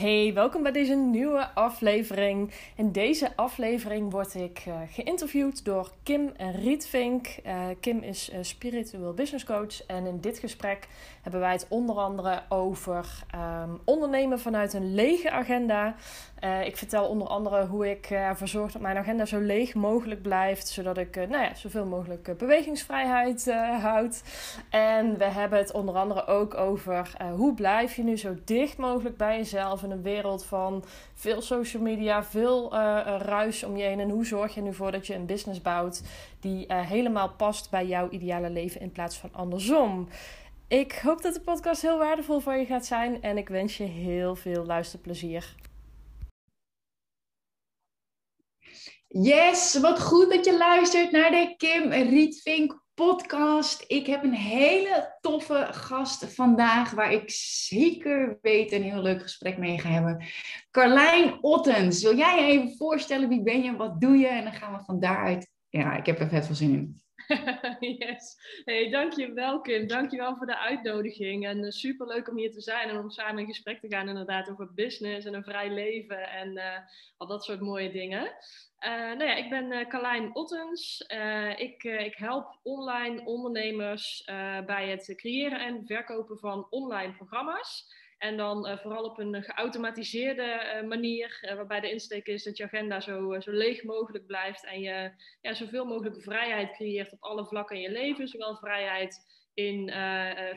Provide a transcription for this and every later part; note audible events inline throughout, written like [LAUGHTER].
Hey, welkom bij deze nieuwe aflevering. In deze aflevering word ik uh, geïnterviewd door Kim Rietvink. Uh, Kim is uh, spiritueel business coach en in dit gesprek hebben wij het onder andere over um, ondernemen vanuit een lege agenda. ik vertel onder andere hoe ik ervoor zorg dat mijn agenda zo leeg mogelijk blijft, zodat ik nou ja, zoveel mogelijk bewegingsvrijheid houd. En we hebben het onder andere ook over hoe blijf je nu zo dicht mogelijk bij jezelf in een wereld van veel social media, veel uh, ruis om je heen. En hoe zorg je nu voor dat je een business bouwt die uh, helemaal past bij jouw ideale leven in plaats van andersom? Ik hoop dat de podcast heel waardevol voor je gaat zijn en ik wens je heel veel luisterplezier. Yes, wat goed dat je luistert naar de Kim Rietvink podcast. Ik heb een hele toffe gast vandaag, waar ik zeker weet een heel leuk gesprek mee ga hebben. Carlijn Ottens, wil jij je even voorstellen wie ben je, wat doe je? En dan gaan we van daaruit. Ja, ik heb er vet veel zin in. [LAUGHS] yes. Hey, dankjewel Kim. Dankjewel voor de uitnodiging. En uh, super leuk om hier te zijn en om samen in gesprek te gaan inderdaad over business en een vrij leven en uh, al dat soort mooie dingen. Uh, nou ja, ik ben uh, Carlijn Ottens. Uh, ik, ik, help online ondernemers bij het creëren en verkopen van online programma's. En dan vooral op een geautomatiseerde manier, waarbij de insteek is dat je agenda zo, zo leeg mogelijk blijft en je ja, zoveel mogelijk vrijheid creëert op alle vlakken in je leven. Zowel vrijheid in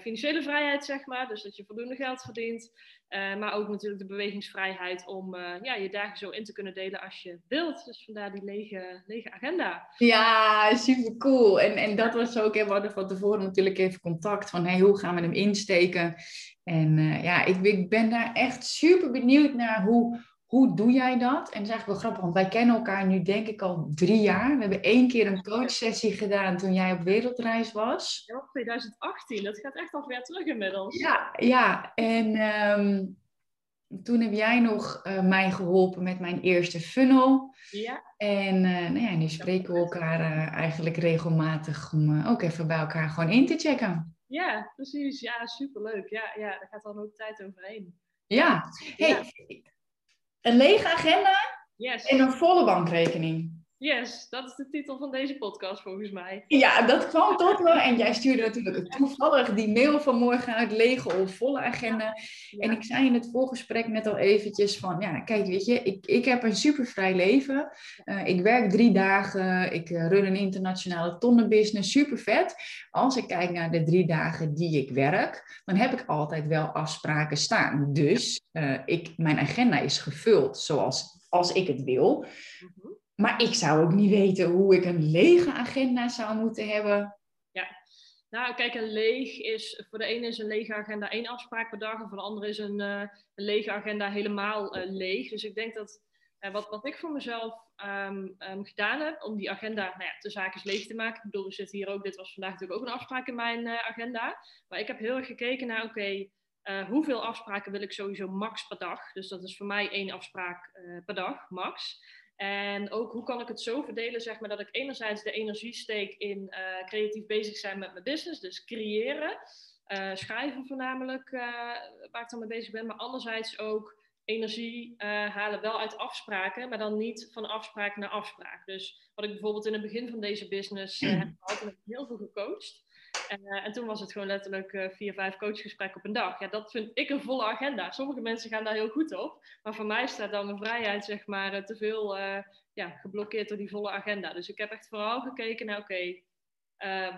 financiële vrijheid, zeg maar, dus dat je voldoende geld verdient. Uh, maar ook natuurlijk de bewegingsvrijheid om ja, je dagen zo in te kunnen delen als je wilt. Dus vandaar die lege, lege agenda. Ja, super cool. En, en dat was ook, we hadden van tevoren natuurlijk even contact van hey, hoe gaan we hem insteken. En ja, ik, ik ben daar echt super benieuwd naar hoe, hoe doe jij dat? En dat is eigenlijk wel grappig, want wij kennen elkaar nu denk ik al drie jaar. We hebben één keer een coachsessie gedaan toen jij op wereldreis was. Ja, 2018. Dat gaat echt al ver terug inmiddels. Ja, ja. en um, toen heb jij nog uh, mij geholpen met mijn eerste funnel. Ja. En uh, nou ja, nu spreken we elkaar uh, eigenlijk regelmatig om ook even bij elkaar gewoon in te checken. Ja, precies. Ja, superleuk. Ja, ja daar gaat dan ook tijd overheen. Ja. Hey, ja. Een lege agenda yes. en een volle bankrekening. Yes, dat is de titel van deze podcast volgens mij. Ja, dat kwam tot me. En jij stuurde natuurlijk toevallig die mail vanmorgen uit, lege of volle agenda. Ja. En ik zei in het voorgesprek net al eventjes van, ja, kijk, weet je, ik, ik heb een supervrij leven. Uh, ik werk drie dagen, ik uh, run een internationale tonnenbusiness, super vet. Als ik kijk naar de drie dagen die ik werk, dan heb ik altijd wel afspraken staan. Dus uh, ik, mijn agenda is gevuld zoals als ik het wil. Mm -hmm. Maar ik zou ook niet weten hoe ik een lege agenda zou moeten hebben. Ja, nou kijk, een leeg is, voor de ene is een lege agenda één afspraak per dag. En voor de andere is een, uh, een lege agenda helemaal uh, leeg. Dus ik denk dat uh, wat, wat ik voor mezelf um, um, gedaan heb om die agenda nou ja, de zaakjes leeg te maken. Ik bedoel, we zitten hier ook, dit was vandaag natuurlijk ook een afspraak in mijn agenda. Maar ik heb heel erg gekeken naar, oké, hoeveel afspraken wil ik sowieso max per dag? Dus dat is voor mij één afspraak per dag, max. En ook hoe kan ik het zo verdelen, zeg maar, dat ik enerzijds de energie steek in uh, creatief bezig zijn met mijn business, dus creëren, uh, schrijven voornamelijk, uh, waar ik dan mee bezig ben, maar anderzijds ook energie halen wel uit afspraken, maar dan niet van afspraak naar afspraak. Dus wat ik bijvoorbeeld in het begin van deze business heb gehad, heb heel veel gecoacht. Uh, en toen was het gewoon letterlijk uh, vier, vijf coachgesprekken op een dag. Ja, dat vind ik een volle agenda. Sommige mensen gaan daar heel goed op. Maar voor mij staat dan mijn vrijheid, zeg maar, uh, te veel ja, geblokkeerd door die volle agenda. Dus ik heb echt vooral gekeken naar, oké,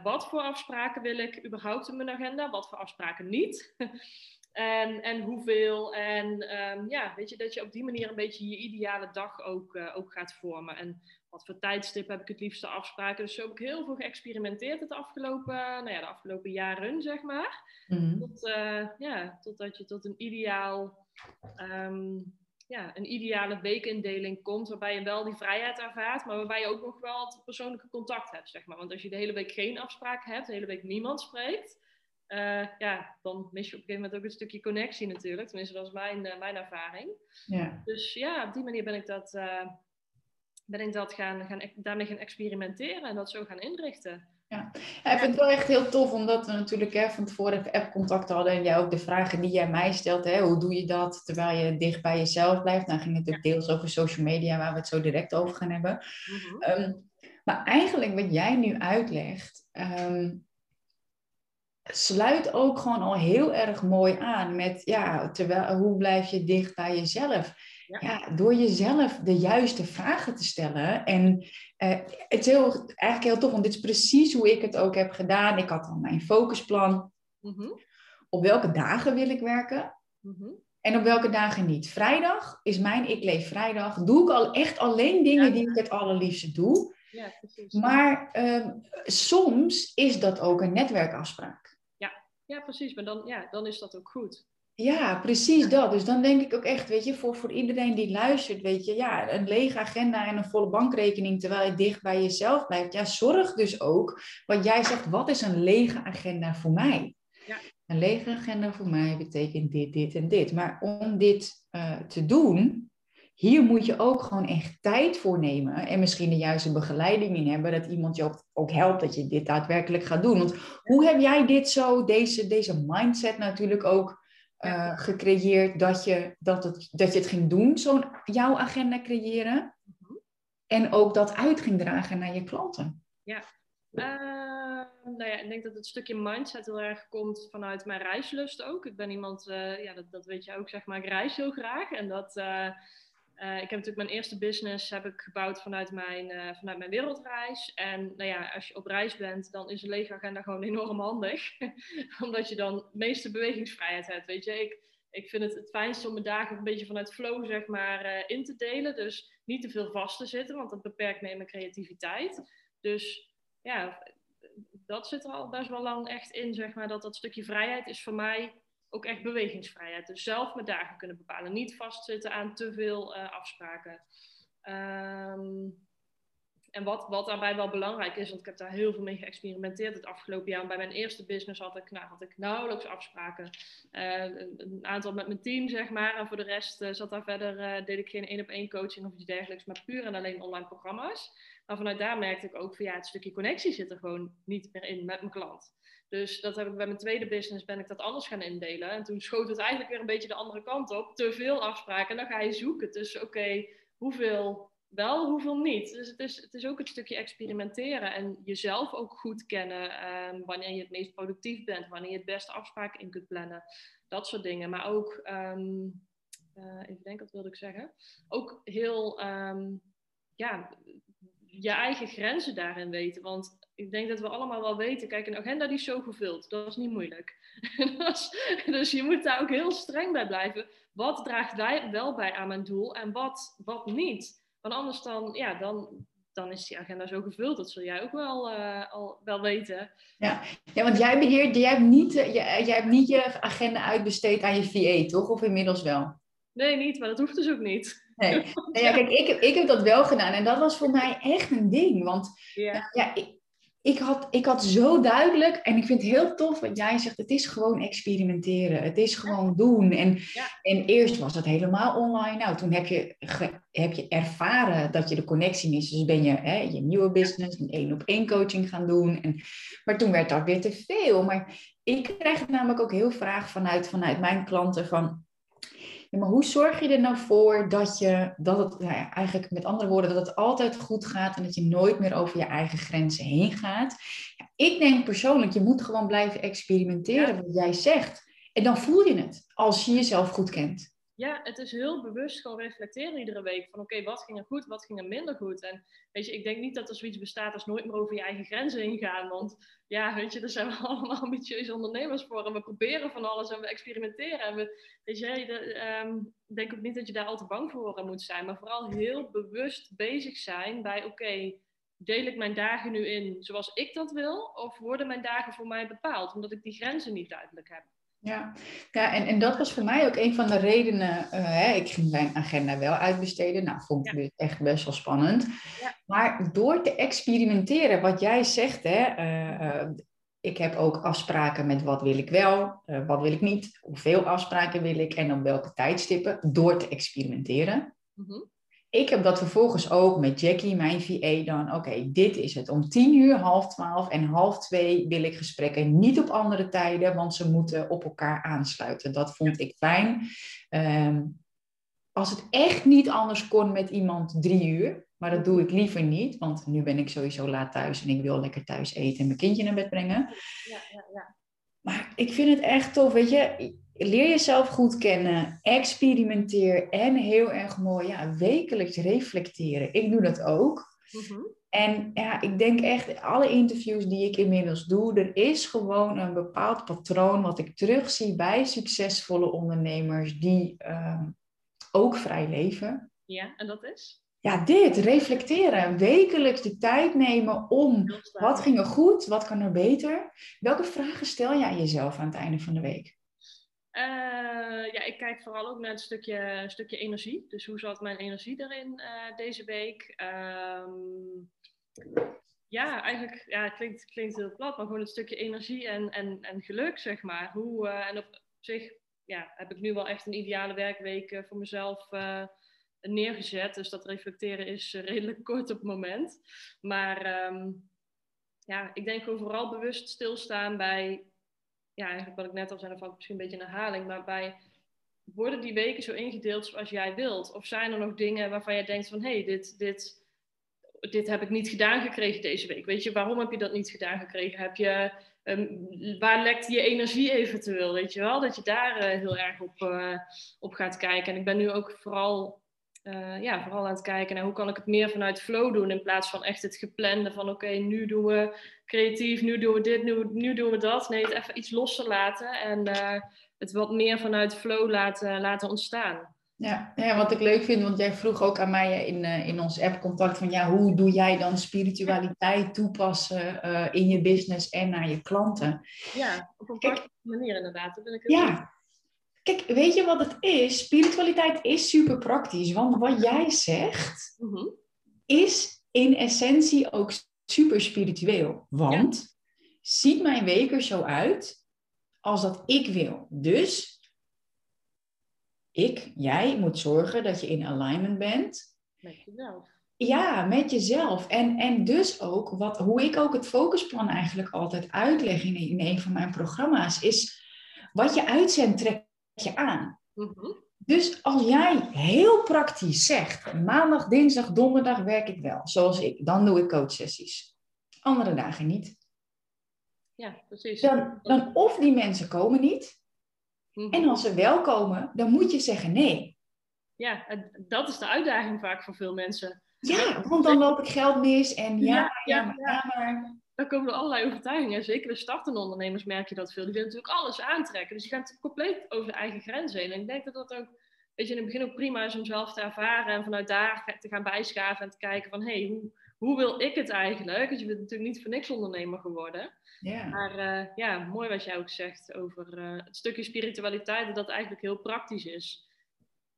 wat voor afspraken wil ik überhaupt in mijn agenda? Wat voor afspraken niet? [LAUGHS] en, en hoeveel? En um, ja, weet je, dat je op die manier een beetje je ideale dag ook, ook gaat vormen. En wat voor tijdstip heb ik het liefste afspraken. Dus zo heb ik heel veel geëxperimenteerd het afgelopen, nou ja, de afgelopen jaren, zeg maar. Mm-hmm. Tot, uh, ja, totdat je tot een ideaal, um, ja, een ideale weekindeling komt, waarbij je wel die vrijheid ervaart, maar waarbij je ook nog wel het persoonlijke contact hebt, zeg maar. Want als je de hele week geen afspraken hebt, de hele week niemand spreekt, uh, ja, dan mis je op een gegeven moment ook een stukje connectie natuurlijk. Tenminste, dat is mijn, uh, mijn ervaring. Ja. Dus ja, op die manier ben ik dat ben ik dat gaan, gaan, daarmee gaan experimenteren en dat zo gaan inrichten. Ja. ja. ik vind het wel echt heel tof, omdat we natuurlijk hè, van tevoren even app-contact hadden en jij ook de vragen die jij mij stelt, hè, hoe doe je dat terwijl je dicht bij jezelf blijft? Nou ging het natuurlijk deels over social media, waar we het zo direct over gaan hebben. Mhm. Ehm, maar eigenlijk wat jij nu uitlegt, ehm, sluit ook gewoon al heel erg mooi aan met, ja, terwijl, hoe blijf je dicht bij jezelf? Ja. door jezelf de juiste vragen te stellen. En uh, het is heel, eigenlijk heel tof, want dit is precies hoe ik het ook heb gedaan. Ik had al mijn focusplan. Mhm. Op welke dagen wil ik werken? Mhm. En op welke dagen niet? Vrijdag is mijn Ik Leef Vrijdag. Doe ik al echt alleen dingen die ik het allerliefste doe. Ja, precies. Maar uh, soms is dat ook een netwerkafspraak. Ja, ja precies. Maar dan, ja, dan is dat ook goed. Ja, precies dat. Dus dan denk ik ook echt, weet je, voor, voor iedereen die luistert, weet je, ja, een lege agenda en een volle bankrekening terwijl je dicht bij jezelf blijft. Ja, zorg dus ook, wat jij zegt, wat is een lege agenda voor mij? Ja. Een lege agenda voor mij betekent dit, dit en dit. Maar om dit uh, te doen, hier moet je ook gewoon echt tijd voor nemen. En misschien de juiste begeleiding in hebben. Dat iemand je ook, ook helpt dat je dit daadwerkelijk gaat doen. Want hoe heb jij dit zo, deze, deze mindset natuurlijk ook uh, gecreëerd dat je, dat, het, dat je het ging doen, zo'n jouw agenda creëren. Mhm. En ook dat uit ging dragen naar je klanten. Ja, uh, nou ja, ik denk dat het stukje mindset heel erg komt vanuit mijn reislust ook. Ik ben iemand, uh, ja, dat, dat weet je ook, zeg maar, ik reis heel graag. En dat, uh, ik heb natuurlijk mijn eerste business heb ik gebouwd vanuit mijn, uh, vanuit mijn wereldreis. En nou ja, als je op reis bent, dan is een lege agenda gewoon [LAUGHS] enorm handig. [LAUGHS] Omdat je dan de meeste bewegingsvrijheid hebt. Weet je, ik, ik vind het het fijnste om mijn dagen een beetje vanuit flow zeg maar, uh, in te delen. Dus niet te veel vast te zitten, want dat beperkt me in mijn creativiteit. Dus ja, dat zit er al best wel lang echt in, zeg maar. Dat dat stukje vrijheid is voor mij ook echt bewegingsvrijheid. Dus zelf mijn dagen kunnen bepalen. Niet vastzitten aan te veel uh, afspraken. Um, en wat, wat daarbij wel belangrijk is, want ik heb daar heel veel mee geëxperimenteerd het afgelopen jaar. Bij mijn eerste business had ik, nou, had ik nauwelijks afspraken. Uh, een, aantal met mijn team, zeg maar. En voor de rest uh, zat daar verder, deed ik geen één op één coaching of iets dergelijks, maar puur en alleen online programma's. Maar vanuit daar merkte ik ook van ja, het stukje connectie zit er gewoon niet meer in met mijn klant. Dus dat heb ik bij mijn tweede business, ben ik dat anders gaan indelen. En toen schoot het eigenlijk weer een beetje de andere kant op. Te veel afspraken. En dan ga je zoeken tussen, oké, hoeveel wel, hoeveel niet. Dus het is, het is ook het stukje experimenteren en jezelf ook goed kennen. Um, wanneer je het meest productief bent, wanneer je het beste afspraken in kunt plannen. Dat soort dingen. Maar ook, um, uh, even denken, wat wilde ik zeggen? Ook heel, um, ja, je eigen grenzen daarin weten. Want ik denk dat we allemaal wel weten, kijk, een agenda die is zo gevuld, dat is niet moeilijk. [LAUGHS] dus je moet daar ook heel streng bij blijven. Wat draagt wel bij aan mijn doel en wat, wat niet? Want anders dan, ja, dan, dan is die agenda zo gevuld. Dat zul jij ook wel, uh, al wel weten. Ja. ja, want jij beheert, jij hebt, niet, jij, jij hebt niet je agenda uitbesteed aan je VA, toch? Of inmiddels wel? Nee, niet, maar dat hoeft dus ook niet. Nee, [LAUGHS] nee ja, kijk, ik, ik heb dat wel gedaan en dat was voor mij echt een ding. Want ja. ja ik, ik had, ik had zo duidelijk, en ik vind het heel tof wat jij zegt, het is gewoon experimenteren. Het is gewoon doen. En, en eerst was het helemaal online. Nou, toen heb je, heb je ervaren dat je de connectie mist. Dus ben je hè, je nieuwe business, een één op één coaching gaan doen. En, maar toen werd dat weer te veel. Maar ik krijg het namelijk ook heel vraag vanuit, vanuit mijn klanten van maar hoe zorg je er nou voor dat je, dat het, nou ja, eigenlijk met andere woorden, dat het altijd goed gaat en dat je nooit meer over je eigen grenzen heen gaat? Ja, ik denk persoonlijk, je moet gewoon blijven experimenteren wat jij zegt. En dan voel je het als je jezelf goed kent. Ja, het is heel bewust gewoon reflecteren iedere week. Van oké, wat ging er goed, wat ging er minder goed. En weet je, ik denk niet dat er zoiets bestaat als nooit meer over je eigen grenzen heen gaan. Want ja, weet je, daar zijn we [LAUGHS] allemaal ambitieuze ondernemers voor. En we proberen van alles en we experimenteren. En we, weet je, um, ik denk ook niet dat je daar al te bang voor moet zijn. Maar vooral heel bewust bezig zijn bij oké, deel ik mijn dagen nu in zoals ik dat wil? Of worden mijn dagen voor mij bepaald? Omdat ik die grenzen niet duidelijk heb. Ja, ja en, en dat was voor mij ook een van de redenen. Uh, hè, ik ging mijn agenda wel uitbesteden. Nou, vond ik ja. echt best wel spannend. Ja. Maar door te experimenteren, wat jij zegt, hè, uh, uh, ik heb ook afspraken met wat wil ik wel, wat wil ik niet, hoeveel afspraken wil ik en op welke tijdstippen, door te experimenteren. Mm -hmm. Ik heb dat vervolgens ook met Jackie, mijn VA, dan. Oké, dit is het. Om tien uur, half twaalf en half twee wil ik gesprekken. Niet op andere tijden, want ze moeten op elkaar aansluiten. Dat vond ik fijn. Ehm, als het echt niet anders kon met iemand drie uur, maar dat doe ik liever niet, want nu ben ik sowieso laat thuis en ik wil lekker thuis eten en mijn kindje naar bed brengen. Ja, ja, ja. Maar ik vind het echt tof, weet je. Leer jezelf goed kennen, experimenteer en heel erg mooi, ja, wekelijks reflecteren. Ik doe dat ook. Mhm. En ja, ik denk echt, alle interviews die ik inmiddels doe, er is gewoon een bepaald patroon wat ik terugzie bij succesvolle ondernemers die ehm, ook vrij leven. Ja, en dat is? Ja, dit, reflecteren. Wekelijks de tijd nemen om wat ging er goed, wat kan er beter. Welke vragen stel je aan jezelf aan het einde van de week? Uh, ja, ik kijk vooral ook naar het stukje, stukje energie. Dus hoe zat mijn energie erin uh, deze week? Um, ja, eigenlijk, ja, het klinkt, klinkt heel plat, maar gewoon het stukje energie en, en, en geluk, zeg maar. Hoe, uh, en op zich ja, heb ik nu wel echt een ideale werkweek voor mezelf neergezet. Dus dat reflecteren is redelijk [LAUGHS] kort op het moment. Maar um, ja, ik denk overal bewust stilstaan bij ja, eigenlijk wat ik net al zei, dan valt misschien een beetje een herhaling, maar bij worden die weken zo ingedeeld zoals jij wilt? Of zijn er nog dingen waarvan jij denkt van, hé, hey, dit, dit, dit heb ik niet gedaan gekregen deze week. Weet je, waarom heb je dat niet gedaan gekregen? Heb je, um, waar lekt je energie eventueel, weet je wel? Dat je daar uh, heel erg op, uh, op gaat kijken. En ik ben nu ook vooral uh, ja, vooral aan het kijken naar hoe kan ik het meer vanuit flow doen in plaats van echt het geplande van oké, nu doen we creatief, nu doen we dit, nu, nu doen we dat. Nee, het even iets losser laten en uh, het wat meer vanuit flow laten, laten ontstaan. Ja, ja, wat ik leuk vind, want jij vroeg ook aan mij in, uh, in ons app-contact van ja, hoe doe jij dan spiritualiteit toepassen in je business en naar je klanten? Ja, op een praktische manier inderdaad. Dat ben ik ja, Kijk, weet je wat het is? Spiritualiteit is super praktisch. Want wat jij zegt, mhm. is in essentie ook super spiritueel. Want ziet mijn week er zo uit als dat ik wil. Dus ik, jij moet zorgen dat je in alignment bent. Met jezelf. Ja, met jezelf. En, en dus ook, wat, hoe ik ook het focusplan eigenlijk altijd uitleg in, in een van mijn programma's, is wat je uitzendt, trekt je aan. Mhm. Dus als jij heel praktisch zegt, maandag, dinsdag, donderdag werk ik wel, zoals ik, dan doe ik coachsessies. Andere dagen niet. Ja, precies. Dan, dan of die mensen komen niet, mhm. en als ze wel komen, dan moet je zeggen nee. Ja, dat is de uitdaging vaak voor veel mensen. Ja, want dan loop ik geld mis en ja, ja, ja, maar, ja maar dan komen er allerlei overtuigingen. Zeker de startende ondernemers merk je dat veel. Die willen natuurlijk alles aantrekken. Dus je gaat compleet over de eigen grens heen. En ik denk dat dat ook, weet je, in het begin ook prima is om zelf te ervaren. En vanuit daar te gaan bijschaven en te kijken van, hé, hey, hoe, hoe wil ik het eigenlijk? Want je bent natuurlijk niet voor niks ondernemer geworden. Yeah. Maar uh, ja, mooi wat jij ook zegt over uh, het stukje spiritualiteit. Dat dat eigenlijk heel praktisch is.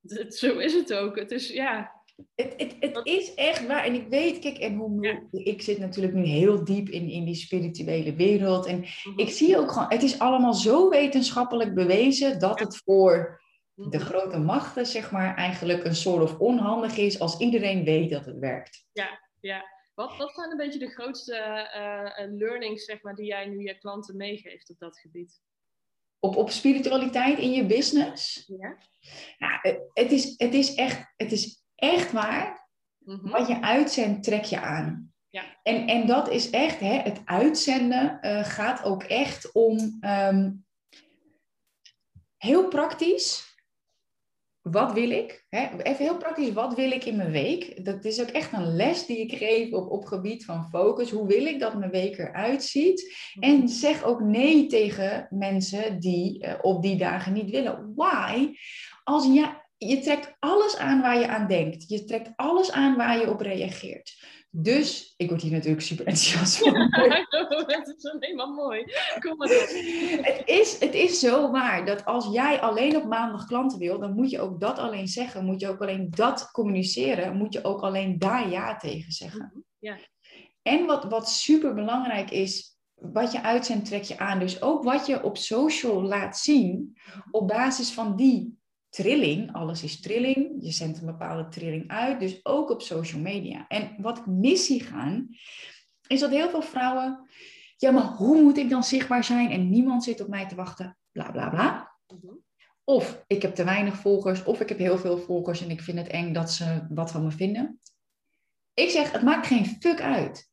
Het, zo is het ook. Het is, ja, het, het, het is echt waar. En ik weet, kijk, en hoe, ik zit natuurlijk nu heel diep in, in die spirituele wereld. En mhm. ik zie ook gewoon, het is allemaal zo wetenschappelijk bewezen dat het voor de mhm. grote machten, zeg maar, eigenlijk een soort of onhandig is als iedereen weet dat het werkt. Ja, ja. Wat, wat zijn een beetje de grootste uh, learnings, zeg maar, die jij nu je klanten meegeeft op dat gebied? Op, op spiritualiteit in je business? Ja. Nou, het, is, het is echt, het is echt waar, mhm. wat je uitzendt, trek je aan. Ja. En, en dat is echt, hè, het uitzenden uh, gaat ook echt om um, heel praktisch. Wat wil ik? Hè? Even heel praktisch, wat wil ik in mijn week? Dat is ook echt een les die ik geef op, op gebied van focus. Hoe wil ik dat mijn week eruit ziet? Mhm. En zeg ook nee tegen mensen die uh, op die dagen niet willen. Why? Als jij je trekt alles aan waar je aan denkt. Je trekt alles aan waar je op reageert. Dus, ik word hier natuurlijk super enthousiast van. [LAUGHS] het is helemaal mooi. Kom maar door. Het is, het is zo waar dat als jij alleen op maandag klanten wil, dan moet je ook dat alleen zeggen. Moet je ook alleen dat communiceren. Moet je ook alleen daar ja tegen zeggen. Mhm, ja. En wat, wat super belangrijk is, wat je uitzendt, trek je aan. Dus ook wat je op social laat zien, op basis van die trilling, alles is trilling, je zendt een bepaalde trilling uit, dus ook op social media. En wat ik mis zie gaan, is dat heel veel vrouwen, ja, maar hoe moet ik dan zichtbaar zijn en niemand zit op mij te wachten, bla bla bla. Mhm. Of ik heb te weinig volgers, of ik heb heel veel volgers en ik vind het eng dat ze wat van me vinden. Ik zeg, het maakt geen fuck uit.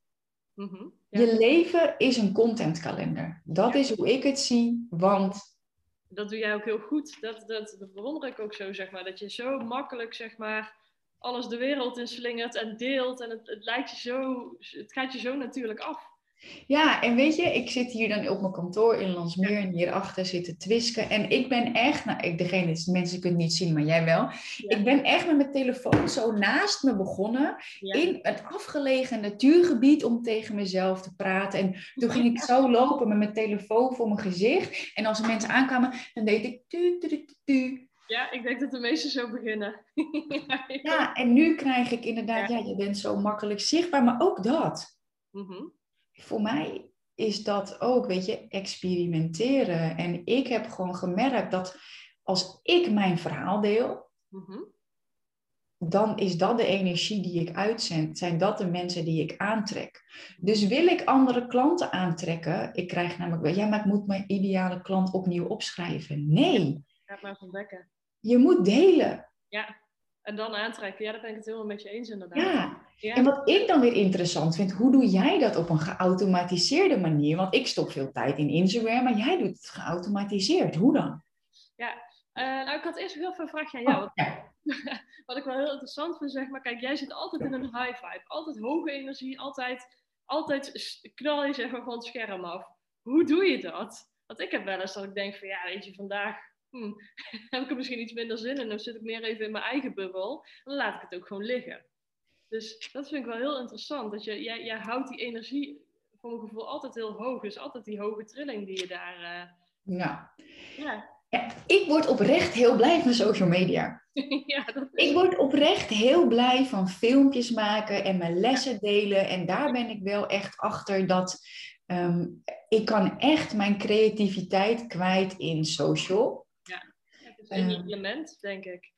Mhm, je leven is een contentkalender. Dat is hoe ik het zie, want... Dat doe jij ook heel goed. Dat, dat, bewonder ik ook zo, zeg maar. Dat je zo makkelijk, zeg maar, alles de wereld in slingert en deelt. En het lijkt je zo... Het gaat je zo natuurlijk af. Ja, en weet je, ik zit hier dan op mijn kantoor in Landsmeer en hierachter zitten Twisken. En ik ben echt, nou, ik, degene, mensen kunnen het niet zien, maar jij wel. Ik ben echt met mijn telefoon zo naast me begonnen in het afgelegen natuurgebied om tegen mezelf te praten. En toen ging ik zo lopen met mijn telefoon voor mijn gezicht. En als er mensen aankwamen, dan deed ik tu, tu, tu, tu. Ja, ik denk dat de meesten zo beginnen. [LAUGHS] ja, en nu krijg ik inderdaad, ja. je bent zo makkelijk zichtbaar, maar ook dat. Mm voor mij is dat ook, weet je, experimenteren. En ik heb gewoon gemerkt dat als ik mijn verhaal deel, mhm. dan is dat de energie die ik uitzend. Zijn dat de mensen die ik aantrek. Dus wil ik andere klanten aantrekken? Ik krijg namelijk, ja, maar ik moet mijn ideale klant opnieuw opschrijven. Nee. Ga maar ontdekken. Je moet delen. Ja. En dan aantrekken. Ja, daar ben ik het helemaal met je eens inderdaad. Ja. ja. En wat ik dan weer interessant vind, hoe doe jij dat op een geautomatiseerde manier? Want ik stop veel tijd in Instagram, maar jij doet het geautomatiseerd. Hoe dan? Ja, uh, nou ik had eerst heel veel vragen aan jou. Oh, ja. [LAUGHS] wat ik wel heel interessant vind, zeg maar, kijk, jij zit altijd in een high vibe. Altijd hoge energie, altijd, altijd knal je zeg maar van het scherm af. Hoe doe je dat? Want ik heb wel eens dat ik denk van, ja, weet je, vandaag hmm, [LAUGHS] heb ik er misschien iets minder zin in. Dan zit ik meer even in mijn eigen bubbel. Dan laat ik het ook gewoon liggen. Dus dat vind ik wel heel interessant. Dat je, jij, jij houdt die energie, voor mijn gevoel, altijd heel hoog. Dus altijd die hoge trilling die je daar... Uh... Ja. ja. Ja, ik word oprecht heel blij van social media. [LAUGHS] ja, dat is... Ik word oprecht heel blij van filmpjes maken en mijn lessen delen. En daar ben ik wel echt achter dat um, ik kan echt mijn creativiteit kwijt in social een ehm, element, denk ik.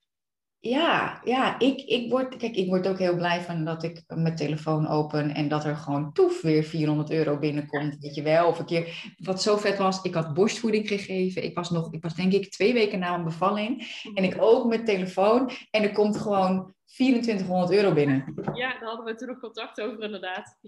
Ja, ja ik, ik, word, kijk, ik word ook heel blij van dat ik mijn telefoon open en dat er gewoon toef weer 400 euro binnenkomt. Weet je wel, of een keer, wat zo vet was, ik had borstvoeding gegeven. Ik was nog, ik was denk ik twee weken na mijn bevalling. En ik open mijn telefoon en er komt gewoon 2400 euro binnen. [LAUGHS] Ja, daar hadden we toen nog contact over inderdaad.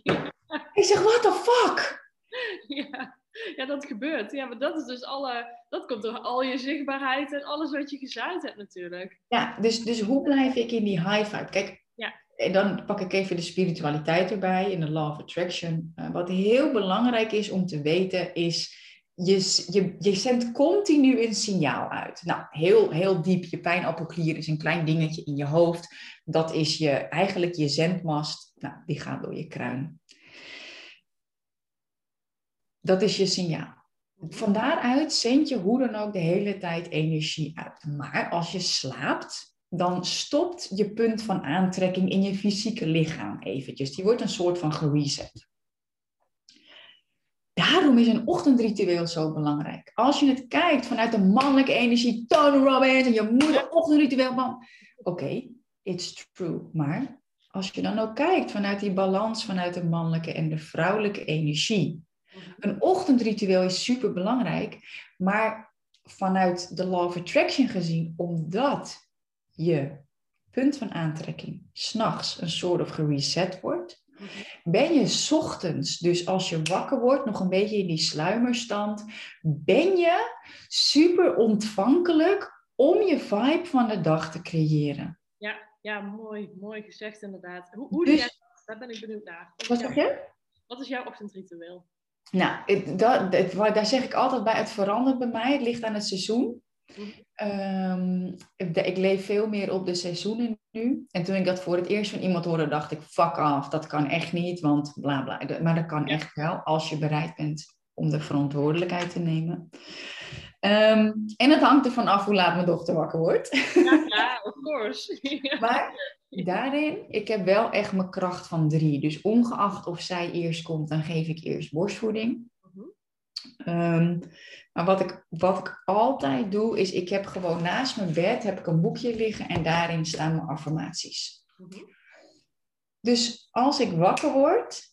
ik zeg, what the fuck? [LAUGHS] Ja [LAUGHS] ja, dat gebeurt. Ja, maar dat is dus alle, dat komt door al je zichtbaarheid en alles wat je gezaaid hebt natuurlijk. Ja, dus, dus hoe blijf ik in die high vibe? Kijk, ja. en dan pak ik even de spiritualiteit erbij in de law of attraction. Uh, wat heel belangrijk is om te weten is, je, je, je zendt continu een signaal uit. Nou, heel, heel diep, je pijnappelklier is een klein dingetje in je hoofd. Dat is je, eigenlijk je zendmast. Nou, die gaat door je kruin. Dat is je signaal. Van daaruit zend je hoe dan ook de hele tijd energie uit. Maar als je slaapt, dan stopt je punt van aantrekking in je fysieke lichaam eventjes. Die wordt een soort van gereset. Daarom is een ochtendritueel zo belangrijk. Als je het kijkt vanuit de mannelijke energie, Tony Robbins en je moeder ochtendritueel, man. Oké, it's true. Maar als je dan ook kijkt vanuit die balans vanuit de mannelijke en de vrouwelijke energie, een ochtendritueel is super belangrijk, maar vanuit de law of attraction gezien, omdat je punt van aantrekking s'nachts een soort of gereset wordt, ben je ochtends, dus als je wakker wordt, nog een beetje in die sluimerstand, ben je super ontvankelijk om je vibe van de dag te creëren. Ja, ja mooi, mooi gezegd inderdaad. Hoe, hoe dus, jij dat? Daar ben ik benieuwd naar. Wat zeg je? Wat is jouw ochtendritueel? Nou, dat, dat, daar zeg ik altijd bij, het verandert bij mij. Het ligt aan het seizoen. Um, ik leef veel meer op de seizoenen nu. En toen ik dat voor het eerst van iemand hoorde, dacht ik, fuck af, dat kan echt niet, want bla bla. Maar dat kan echt wel, als je bereid bent om de verantwoordelijkheid te nemen. Um, en het hangt ervan af hoe laat mijn dochter wakker wordt. Ja, ja [LAUGHS] of course. maar daarin, ik heb wel echt mijn kracht van drie. Dus ongeacht of zij eerst komt, dan geef ik eerst borstvoeding. Mhm. Ehm, maar wat ik, wat ik altijd doe, is ik heb gewoon naast mijn bed heb ik een boekje liggen en daarin staan mijn affirmaties. Mhm. Dus als ik wakker word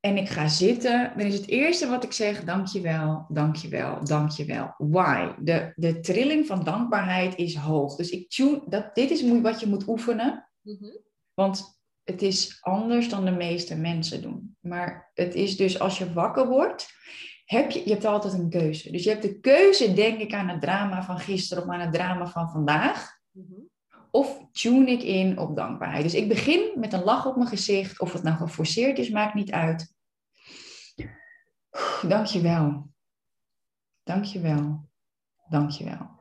en ik ga zitten, dan is het eerste wat ik zeg, dankjewel, dankjewel, dankjewel. Why? De, de trilling van dankbaarheid is hoog. Dus ik tune, dat, dit is wat je moet oefenen. Mhm. Want het is anders dan de meeste mensen doen. Maar het is dus als je wakker wordt, heb je, je hebt altijd een keuze. Dus je hebt de keuze, denk ik, aan het drama van gisteren of aan het drama van vandaag. Mhm. Of tune ik in op dankbaarheid. Dus ik begin met een lach op mijn gezicht. Of het nou geforceerd is, maakt niet uit. Dankjewel. Dankjewel. Dankjewel.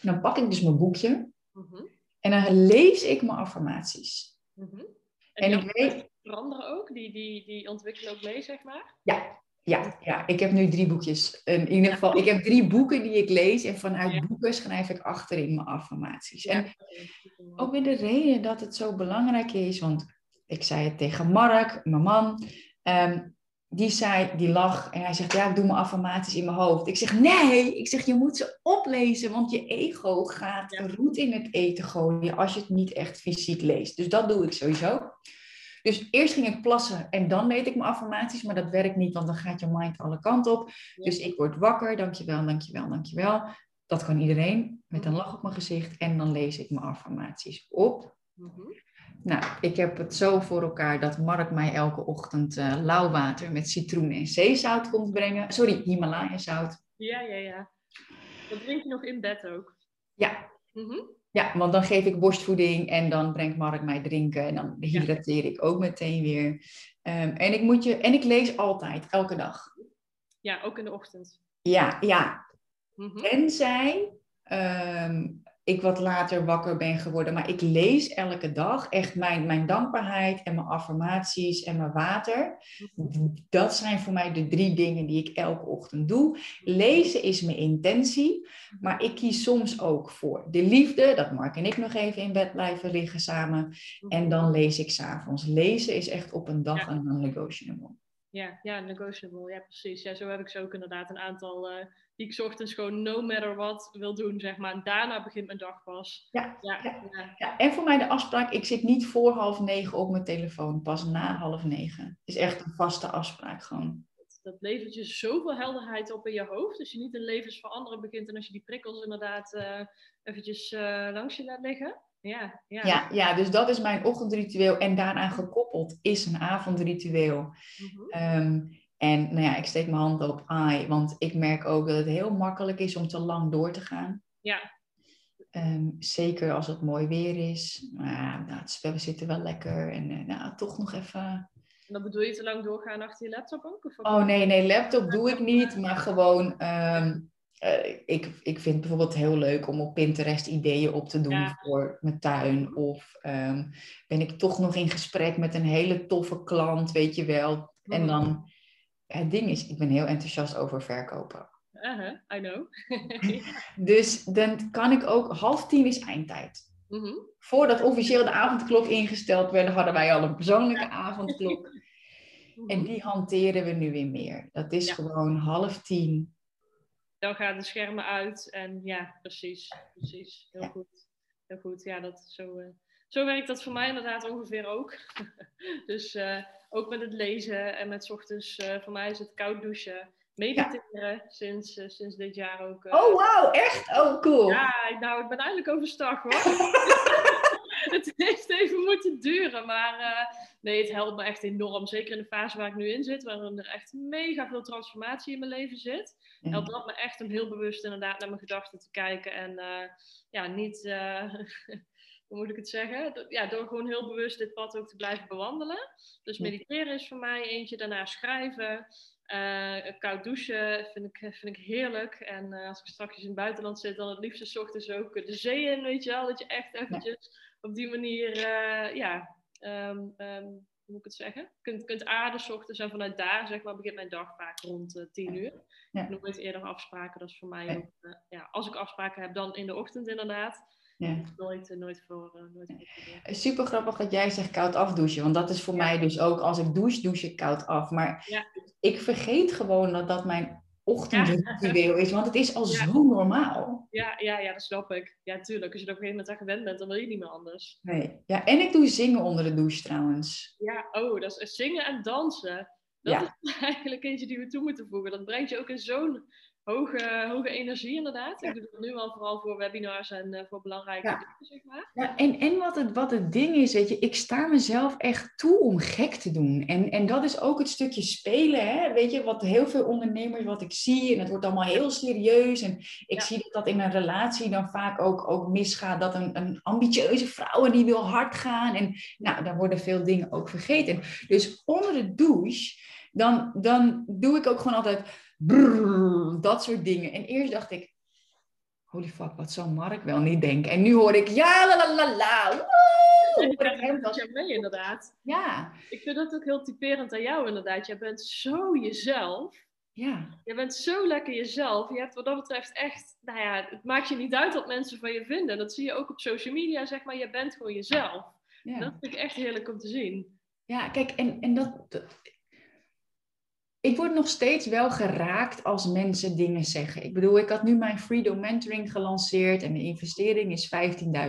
Dan pak ik dus mijn boekje. Mm En dan lees ik mijn affirmaties. Mm en, en ik weet... veranderen ook? Die, die, die ontwikkelen ook mee, zeg maar? Ja, ja, ja, ik heb nu drie boekjes. In ieder geval, ik heb drie boeken die ik lees. En vanuit boeken schrijf ik achterin mijn affirmaties. En ook weer de reden dat het zo belangrijk is. Want ik zei het tegen Mark, mijn man. Um, die zei, die lag en hij zegt, ja, ik doe mijn affirmaties in mijn hoofd. Ik zeg, nee, ik zeg, je moet ze oplezen, want je ego gaat ja. roet in het eten gooien als je het niet echt fysiek leest. Dus dat doe ik sowieso. Dus eerst ging ik plassen en dan leed ik mijn affirmaties, maar dat werkt niet, want dan gaat je mind alle kanten op. Dus ik word wakker, dankjewel, dankjewel, dankjewel. Dat kan iedereen, met een mhm. lach op mijn gezicht. En dan lees ik mijn affirmaties op. Mhm. Nou, ik heb het zo voor elkaar dat Mark mij elke ochtend uh, lauw water met citroen en zeezout komt brengen. Sorry, Himalaya zout. Ja, ja, ja. Dat drink je nog in bed ook? Ja. Mhm. Ja, want dan geef ik borstvoeding en dan brengt Mark mij drinken en dan hydrateer ik ook meteen weer. Um, en, ik moet je, en ik lees altijd, elke dag. Ja, ook in de ochtend. Ja, ja. Mm Tenzij um, ik wat later wakker ben geworden. Maar ik lees elke dag echt mijn, mijn dankbaarheid en mijn affirmaties en mijn water. Dat zijn voor mij de drie dingen die ik elke ochtend doe. Lezen is mijn intentie, maar ik kies soms ook voor de liefde. Dat Mark en ik nog even in bed blijven liggen samen. En dan lees ik s'avonds. Lezen is echt op een dag een non-negotiable. Ja, ja, negotiable. Ja, precies. Ja, zo heb ik zo ook inderdaad een aantal uh, die ik ochtends gewoon no matter what wil doen, zeg maar. En daarna begint mijn dag pas. Ja, ja, ja. ja. en voor mij de afspraak, ik zit niet voor half negen op mijn telefoon, pas na half negen. Is echt een vaste afspraak gewoon. Dat levert je zoveel helderheid op in je hoofd. Dus je niet een levensveranderen begint en als je die prikkels inderdaad uh, eventjes uh, langs je laat liggen. Ja, ja. Ja, ja, dus dat is mijn ochtendritueel. En daaraan gekoppeld is een avondritueel. Mm en nou ja, ik steek mijn hand op ai, want ik merk ook dat het heel makkelijk is om te lang door te gaan. Ja. Um, zeker als het mooi weer is. Maar nou, het spel zitten wel lekker. En uh, nou, toch nog even... En dan bedoel je te lang doorgaan achter je laptop ook? Of oh nee, nee, laptop doe ik niet. Maar gewoon, um, uh, ik, ik vind bijvoorbeeld heel leuk om op Pinterest ideeën op te doen voor mijn tuin. Of um, ben ik toch nog in gesprek met een hele toffe klant, weet je wel. En mm. dan het ding is, ik ben heel enthousiast over verkopen. Uh -huh, I know. [LAUGHS] dus dan kan ik ook, half tien is eindtijd. Mm Voordat officieel de avondklok ingesteld werd, hadden wij al een persoonlijke avondklok. [LAUGHS] Mhm. En die hanteren we nu weer meer. Dat is gewoon half tien. Dan gaan de schermen uit en ja, precies. precies. Heel goed. Heel goed. Ja, dat, zo, uh, zo werkt dat voor mij inderdaad ongeveer ook. [LAUGHS] dus uh, ook met het lezen en met ochtends, uh, voor mij is het koud douchen. Mediteren sinds, uh, sinds dit jaar ook. Oh, wauw, echt? Oh, cool. Ja, nou, ik ben eindelijk overstag hoor. [LAUGHS] het heeft even moeten duren, maar nee, het helpt me echt enorm. Zeker in de fase waar ik nu in zit, waarin er echt mega veel transformatie in mijn leven zit. Helpt dat me echt om heel bewust inderdaad naar mijn gedachten te kijken en ja, niet [LAUGHS] hoe moet ik het zeggen? Ja, door gewoon heel bewust dit pad ook te blijven bewandelen. Dus mediteren is voor mij eentje, daarna schrijven. Uh, koud douchen vind ik, vind ik heerlijk. En als ik straks in het buitenland zit, dan het liefst s ochtends ook de zee in, weet je wel. Dat je echt eventjes op die manier, ja, um, um, hoe moet ik het zeggen? Kunt, kunt aarden s ochtends en vanuit daar, zeg maar, begint mijn dag vaak rond tien uur. Ja. Ik noem het eerder afspraken, dat is voor mij ook, ja, als ik afspraken heb, dan in de ochtend inderdaad. Ja. Nooit, uh, nooit voor. Nooit voor Super grappig dat jij zegt koud afdouchen. Want dat is voor mij dus ook als ik douche, douche ik koud af. Maar ja. ik vergeet gewoon dat dat mijn ochtendritueel is. Want het is al zo normaal. Ja, ja, ja, dat snap ik. Ja, tuurlijk. Als je er op een gegeven moment aan gewend bent, dan wil je niet meer anders. Nee. Ja, en ik doe zingen onder de douche trouwens. Ja, oh, dat is zingen en dansen. Dat is [LAUGHS] eigenlijk eentje die we toe moeten voegen. Dat brengt je ook in zo'n hoge, hoge energie inderdaad. Ik doe het nu al vooral voor webinars en uh, voor belangrijke ja. dingen, zeg maar. Ja, en en wat, het, wat het ding is, weet je, ik sta mezelf echt toe om gek te doen. En, en dat is ook het stukje spelen, hè? weet je, wat heel veel ondernemers, wat ik zie, en het wordt allemaal heel serieus. En ik zie dat dat in een relatie dan vaak ook, ook misgaat, dat een, een ambitieuze vrouw die wil hard gaan. En nou, dan worden veel dingen ook vergeten. Dus onder de douche, dan, dan doe ik ook gewoon altijd dat soort dingen. En eerst dacht ik, holy fuck, wat zal Mark wel niet denken? En nu hoor ik, ja, la la la la. Dat je mee, inderdaad. Ja. Ik vind dat ook heel typerend aan jou, inderdaad. Je bent zo jezelf. Ja. Je bent zo lekker jezelf. Je hebt wat dat betreft echt, nou ja, het maakt je niet uit wat mensen van je vinden. Dat zie je ook op social media, zeg maar. Je bent gewoon jezelf. Ja. Dat vind ik echt heerlijk om te zien. Ja, kijk, en, en dat, ik word nog steeds wel geraakt als mensen dingen zeggen. Ik bedoel, ik had nu mijn Freedom Mentoring gelanceerd en de investering is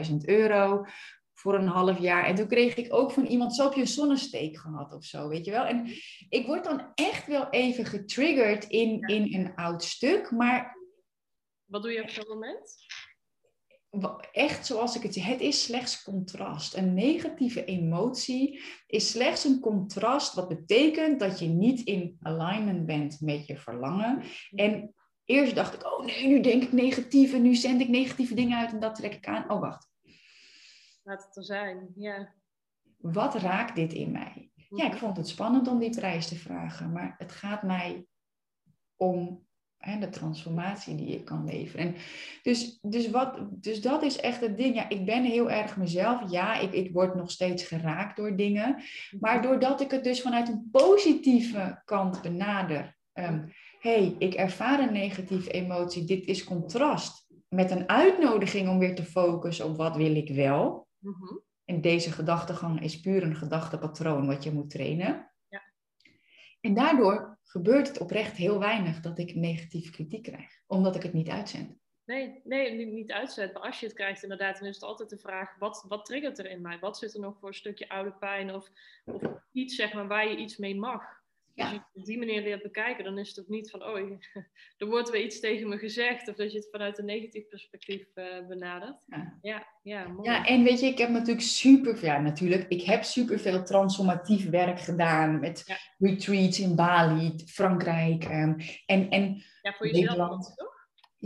15.000 euro voor een half jaar. En toen kreeg ik ook van iemand, zo heb je een zonnesteek gehad of zo, weet je wel. En ik word dan echt wel even getriggerd in, in een oud stuk, maar... Wat doe je op zo'n moment? Echt zoals ik het zie, het is slechts contrast. Een negatieve emotie is slechts een contrast, wat betekent dat je niet in alignment bent met je verlangen. En eerst dacht ik, oh nee, nu denk ik negatieve, nu zend ik negatieve dingen uit en dat trek ik aan. Oh, wacht. Laat het er zijn, ja. Wat raakt dit in mij? Ja, ik mhm. vond het spannend om die prijs te vragen, maar het gaat mij om hè, de transformatie die ik kan leveren. En dus, dus, wat, dus dat is echt het ding. Ja, ik ben heel erg mezelf. Ja, ik, ik word nog steeds geraakt door dingen. Maar doordat ik het dus vanuit een positieve kant benader. Um, hey, ik ervaar een negatieve emotie. Dit is contrast. Met een uitnodiging om weer te focussen op wat wil ik wel. Mm En deze gedachtegang is puur een gedachtepatroon wat je moet trainen. Ja. En daardoor gebeurt het oprecht heel weinig dat ik negatieve kritiek krijg, omdat ik het niet uitzend. Nee, nee, niet uitzet. Maar als je het krijgt, inderdaad, dan is het altijd de vraag: wat, wat triggert er in mij? Wat zit er nog voor een stukje oude pijn of, of iets zeg maar, waar je iets mee mag? Ja. Als je het op die manier leert bekijken, dan is het ook niet van, oh, [LAUGHS] er wordt weer iets tegen me gezegd. Of dat je het vanuit een negatief perspectief uh, benadert. Ja. ja, ja, mooi. Ja, en weet je, ik heb natuurlijk super, ja, natuurlijk, ik heb super veel transformatief werk gedaan. Met retreats in Bali, Frankrijk um, en, en Ja, voor jezelf toch?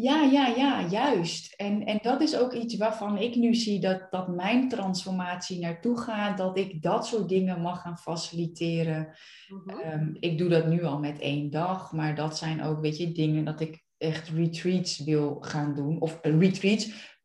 Ja, ja, ja, juist. En, en dat is ook iets waarvan ik nu zie dat, dat mijn transformatie naartoe gaat, dat ik dat soort dingen mag gaan faciliteren. Mhm. Ehm, ik doe dat nu al met één dag, maar dat zijn ook, weet je, dingen dat ik echt retreats wil gaan doen. Of retreats,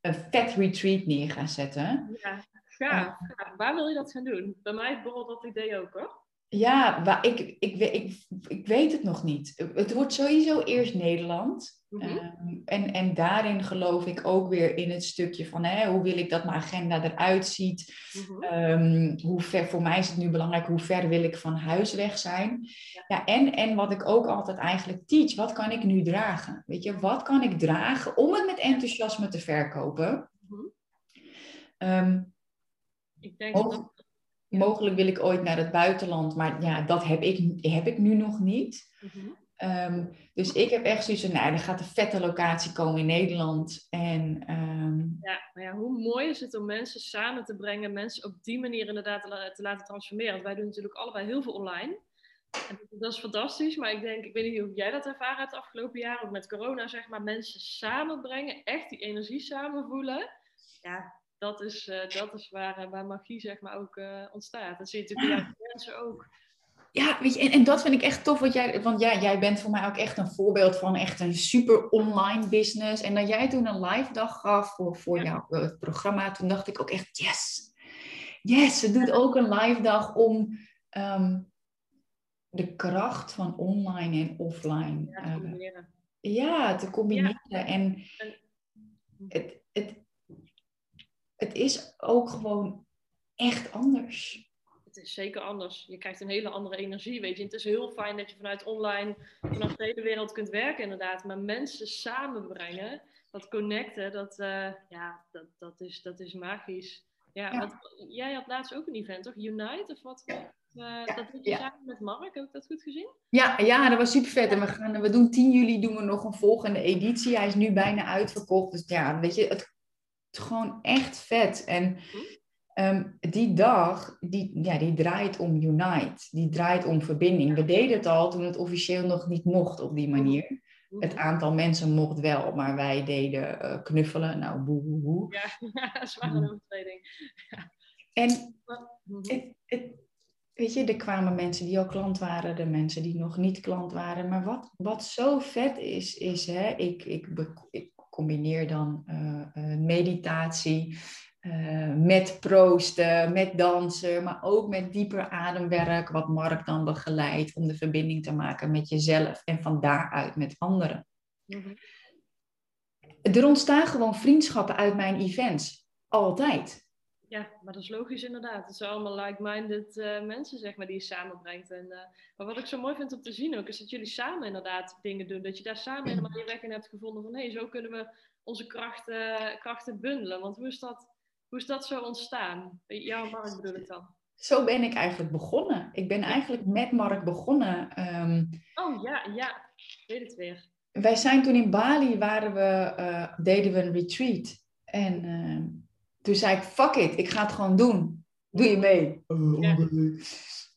een vet retreat neer gaan zetten. Ja, gaaf. Waar wil je dat gaan doen? Bij mij borrelt dat idee ook hoor. Ja, waar, ik, ik, ik, ik, weet het nog niet. Het wordt sowieso eerst Nederland. Mhm. Ehm, en, en daarin geloof ik ook weer in het stukje van hè, hoe wil ik dat mijn agenda eruit ziet. Mhm. Ehm, hoe ver, voor mij is het nu belangrijk, hoe ver wil ik van huis weg zijn. Ja. en, en wat ik ook altijd eigenlijk teach, wat kan ik nu dragen? Weet je, wat kan ik dragen om het met enthousiasme te verkopen? Mhm. Ehm, ik denk dat Mogelijk wil ik ooit naar het buitenland, maar ja, dat heb ik, heb ik nu nog niet. Ehm, dus ik heb echt zoiets van, nou, er gaat een vette locatie komen in Nederland. En, ehm, ja, maar ja, hoe mooi is het om mensen samen te brengen, mensen op die manier inderdaad te, laten transformeren. Want wij doen natuurlijk allebei heel veel online. En dat is fantastisch, maar ik denk, ik weet niet hoe jij dat ervaren hebt de afgelopen jaren, ook met corona, zeg maar, mensen samenbrengen, echt die energie samen voelen. Ja, dat is, uh, dat is waar, eh, waar magie zeg maar ook uh, ontstaat. Dat zie je natuurlijk bij [CLEARS THROAT] mensen ook. Ja, weet je, en, en dat vind ik echt tof, wat jij, want ja, jij bent voor mij ook echt een voorbeeld van echt een super online business. En dat jij toen een live dag gaf voor, voor jouw programma, toen dacht ik ook echt, yes, yes, ze doet ook een live dag om um, de kracht van online en offline ja, te combineren. ja, te combineren. En het, het, het is ook gewoon echt anders. Het is zeker anders. Je krijgt een hele andere energie, weet je. Het is heel fijn dat je vanuit online, vanaf de hele wereld kunt werken inderdaad. Maar mensen samenbrengen, dat connecten, dat, uh, ja, dat, dat, is, dat is magisch. Ja, jij had laatst ook een event, toch? Unite of wat? Uh, dat doe je ja. samen met Mark, heb ik dat goed gezien? Ja, ja dat was super vet. En we, gaan, we doen 10 juli doen we nog een volgende editie. Hij is nu bijna uitverkocht. Dus ja, weet je, het, is gewoon echt vet. En um, die dag, die, ja, die draait om Unite. Die draait om verbinding. We deden het al toen het officieel nog niet mocht op die manier. Het aantal mensen mocht wel, maar wij deden uh, knuffelen. Nou, boe, boe, boe. Ja, [LAUGHS] een overtreding. [LAUGHS] Ja. En het, het, weet je, er kwamen mensen die al klant waren, de mensen die nog niet klant waren. Maar wat, wat zo vet is, is hè, ik, ik, ik combineer dan uh, meditatie uh, met proosten, met dansen, maar ook met dieper ademwerk, wat Mark dan begeleidt om de verbinding te maken met jezelf en van daaruit met anderen. Mm Er ontstaan gewoon vriendschappen uit mijn events, altijd. Ja, maar dat is logisch inderdaad. Het zijn allemaal like-minded uh, mensen, zeg maar, die je samenbrengt. En, uh, maar wat ik zo mooi vind om te zien ook, is dat jullie samen inderdaad dingen doen. Dat je daar samen helemaal je weg in hebt gevonden van, hé, hey, zo kunnen we onze krachten, krachten bundelen. Want hoe is, dat, hoe is dat zo ontstaan? Jouw Mark bedoel ik dan. Zo ben ik eigenlijk begonnen. Ik ben eigenlijk met Mark begonnen. Um, oh ja, ja, ik weet het weer. Wij zijn toen in Bali, waren we, uh, deden we een retreat. En ehm, toen zei ik, fuck it, ik ga het gewoon doen. Doe je mee? Ja.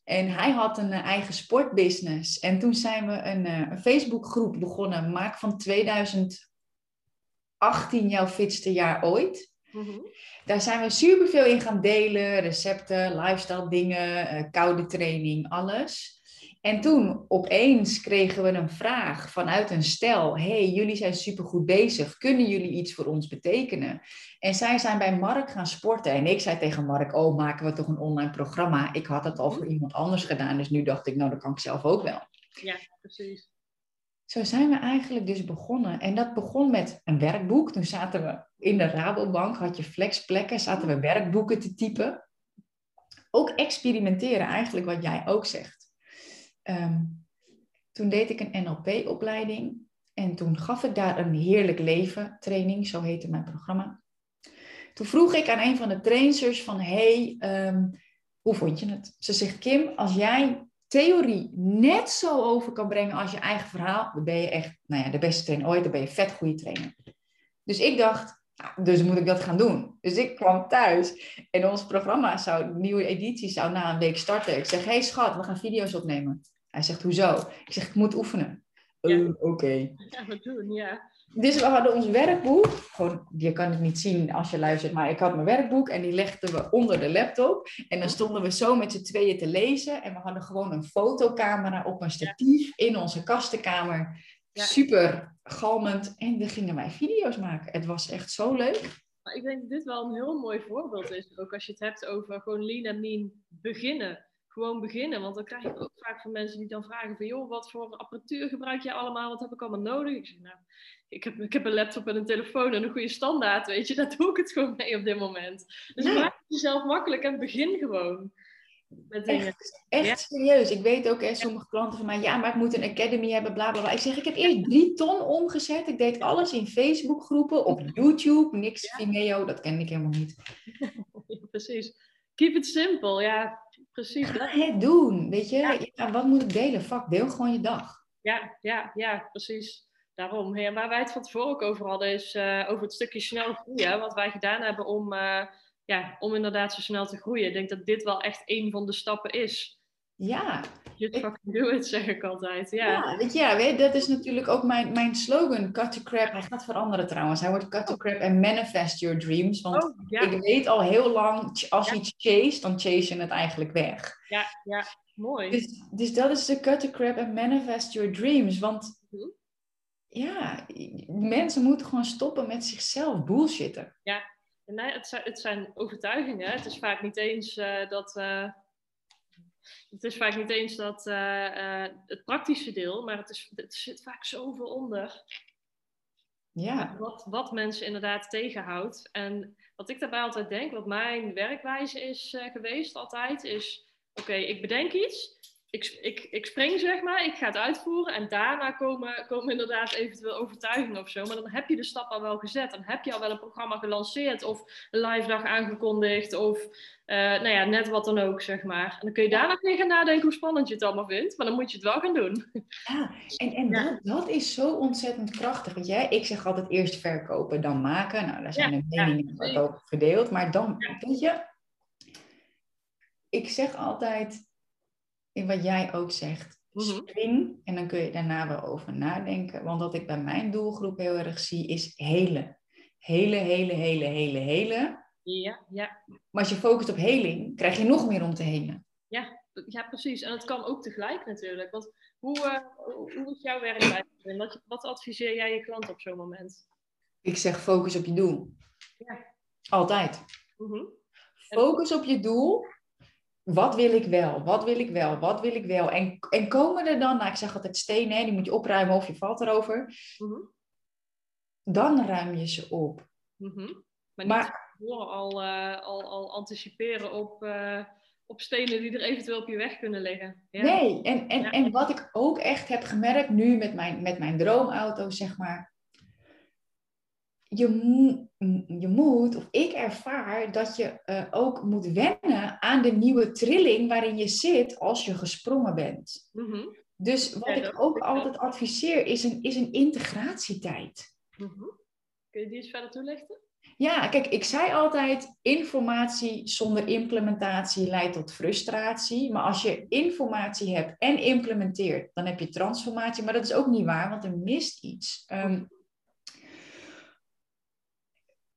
En hij had een eh, eigen sportbusiness. En toen zijn we een, uh, een Facebookgroep begonnen. Maak van 2018 jouw fitste jaar ooit. Mhm. Daar zijn we superveel in gaan delen. Recepten, lifestyle dingen, uh, koude training, alles. En toen opeens kregen we een vraag vanuit een stel. hey, jullie zijn supergoed bezig. Kunnen jullie iets voor ons betekenen? En zij zijn bij Mark gaan sporten. En ik zei tegen Mark, oh, maken we toch een online programma? Ik had het al voor iemand anders gedaan. Dus nu dacht ik, nou, dat kan ik zelf ook wel. Ja, precies. Zo zijn we eigenlijk dus begonnen. En dat begon met een werkboek. Toen zaten we in de Rabobank, had je flexplekken, zaten we werkboeken te typen. Ook experimenteren, eigenlijk wat jij ook zegt. Ehm, toen deed ik een NLP-opleiding en toen gaf ik daar een heerlijk leven training, zo heette mijn programma. Toen vroeg ik aan een van de trainers van, hey, ehm, hoe vond je het? Ze zegt, Kim, als jij theorie net zo over kan brengen als je eigen verhaal, dan ben je echt nou ja, de beste trainer ooit, dan ben je vet goede trainer. Dus ik dacht, nou, dus moet ik dat gaan doen. Dus ik kwam thuis en ons programma zou, nieuwe editie zou na een week starten. Ik zeg, hey schat, we gaan video's opnemen. Hij zegt, hoezo? Ik zeg, ik moet oefenen. Ja. Uh, Oké. Okay. [LAUGHS] Ja, we doen, ja. Dus we hadden ons werkboek. Gewoon, je kan het niet zien als je luistert, maar ik had mijn werkboek en die legden we onder de laptop. En dan stonden we zo met z'n tweeën te lezen. En we hadden gewoon een fotocamera op een statief in onze kastenkamer. Super galmend. En we gingen wij video's maken. Het was echt zo leuk. Ik denk dat dit wel een heel mooi voorbeeld is. Ook als je het hebt over gewoon lean en mean beginnen gewoon beginnen. Want dan krijg ik ook vaak van mensen die dan vragen van... joh, wat voor apparatuur gebruik je allemaal? Wat heb ik allemaal nodig? Ik zeg, nou, ik heb, ik heb een laptop en een telefoon en een goede standaard, weet je. Daar doe ik het gewoon mee op dit moment. Dus maak het jezelf makkelijk en begin gewoon. Met dingen. Echt, echt serieus. Ik weet ook, hè, sommige klanten van mij... ja, maar ik moet een academy hebben, bla, bla, bla. Ik zeg, ik heb eerst drie ton omgezet. Ik deed alles in Facebookgroepen, op YouTube. Niks Vimeo, dat ken ik helemaal niet. [LAUGHS] precies. Keep it simple, ja precies. Ga het doen, weet je. Ja. wat moet ik delen? Fuck, deel gewoon je dag. Ja, ja, ja, precies. Daarom. Ja, waar wij het van tevoren ook over hadden, is uh, over het stukje snel groeien. Wat wij gedaan hebben om, uh, ja, om inderdaad zo snel te groeien. Ik denk dat dit wel echt een van de stappen is. Ja. Just fucking do it, zeg ik altijd. Ja, ja weet je, ja, weet, dat is natuurlijk ook mijn, mijn slogan. Cut to crap. Hij gaat veranderen trouwens. Hij wordt cut to crap en manifest your dreams. Want oh, ja. ik weet al heel lang, als je iets chase, dan chase je het eigenlijk weg. Ja, ja, mooi. Dus, dus dat is de cut to crap en manifest your dreams. Want hm? Ja, mensen moeten gewoon stoppen met zichzelf bullshitten. Ja, nee, het, zijn, het zijn overtuigingen. Het is vaak niet eens uh, dat... Uh het is vaak niet eens dat, uh, uh, het praktische deel, maar het, is, het zit vaak zoveel onder. Ja. Wat, wat mensen inderdaad tegenhoudt. En wat ik daarbij altijd denk, wat mijn werkwijze is geweest altijd, is: oké, ik bedenk iets ik, ik, ik spring, zeg maar, ik ga het uitvoeren en daarna komen, komen inderdaad eventueel overtuigingen of zo. Maar dan heb je de stap al wel gezet. Dan heb je al wel een programma gelanceerd of een live dag aangekondigd of uh, nou ja, net wat dan ook, zeg maar. En dan kun je daarna weer gaan nadenken hoe spannend je het allemaal vindt, maar dan moet je het wel gaan doen. Ja, en, en Dat, dat is zo ontzettend krachtig. Want jij, ik zeg altijd eerst verkopen, dan maken. Nou, daar zijn de meningen ja, ook verdeeld. Maar dan, weet je, ik zeg altijd in wat jij ook zegt. Mhm. Spring en dan kun je daarna wel over nadenken. Want wat ik bij mijn doelgroep heel erg zie is hele. Hele, hele, hele, hele, hele. Ja, ja. Maar als je focust op heling, krijg je nog meer om te helen. Ja, ja precies. En het kan ook tegelijk natuurlijk. Want hoe, uh, hoe is jouw werk bij wat, wat adviseer jij je klant op zo'n moment? Ik zeg focus op je doel. Ja. Altijd. Mm Focus op je doel wat wil ik wel? Wat wil ik wel? Wat wil ik wel? En, en komen er dan, nou, ik zeg altijd stenen, die moet je opruimen of je valt erover. Mhm. Dan ruim je ze op. Mhm. Maar, maar al, uh, al, al anticiperen op, uh, op stenen die er eventueel op je weg kunnen liggen. Ja. Nee, en, en, en wat ik ook echt heb gemerkt nu met mijn, met mijn droomauto, zeg maar je, je moet, of ik ervaar dat je uh, ook moet wennen aan de nieuwe trilling waarin je zit als je gesprongen bent. Mm Dus wat ik ook altijd adviseer is een, is een integratietijd. Mm -hmm. Kun je die eens verder toelichten? Ja, kijk, ik zei altijd, informatie zonder implementatie leidt tot frustratie. Maar als je informatie hebt en implementeert, dan heb je transformatie. Maar dat is ook niet waar, want er mist iets. Um,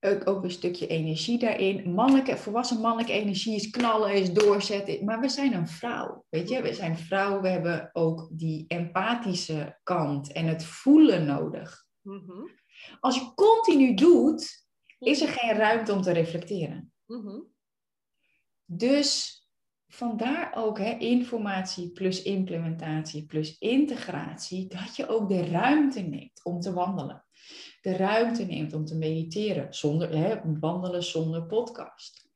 ook, ook een stukje energie daarin. Mannelijke, volwassen mannelijke energie is knallen, is doorzetten. Maar we zijn een vrouw, weet je. We zijn vrouw, we hebben ook die empathische kant en het voelen nodig. Mhm. Als je continu doet, is er geen ruimte om te reflecteren. Mhm. Dus vandaar ook hè, informatie plus implementatie plus integratie, dat je ook de ruimte neemt om te wandelen de ruimte neemt om te mediteren, zonder, hè, wandelen zonder podcast.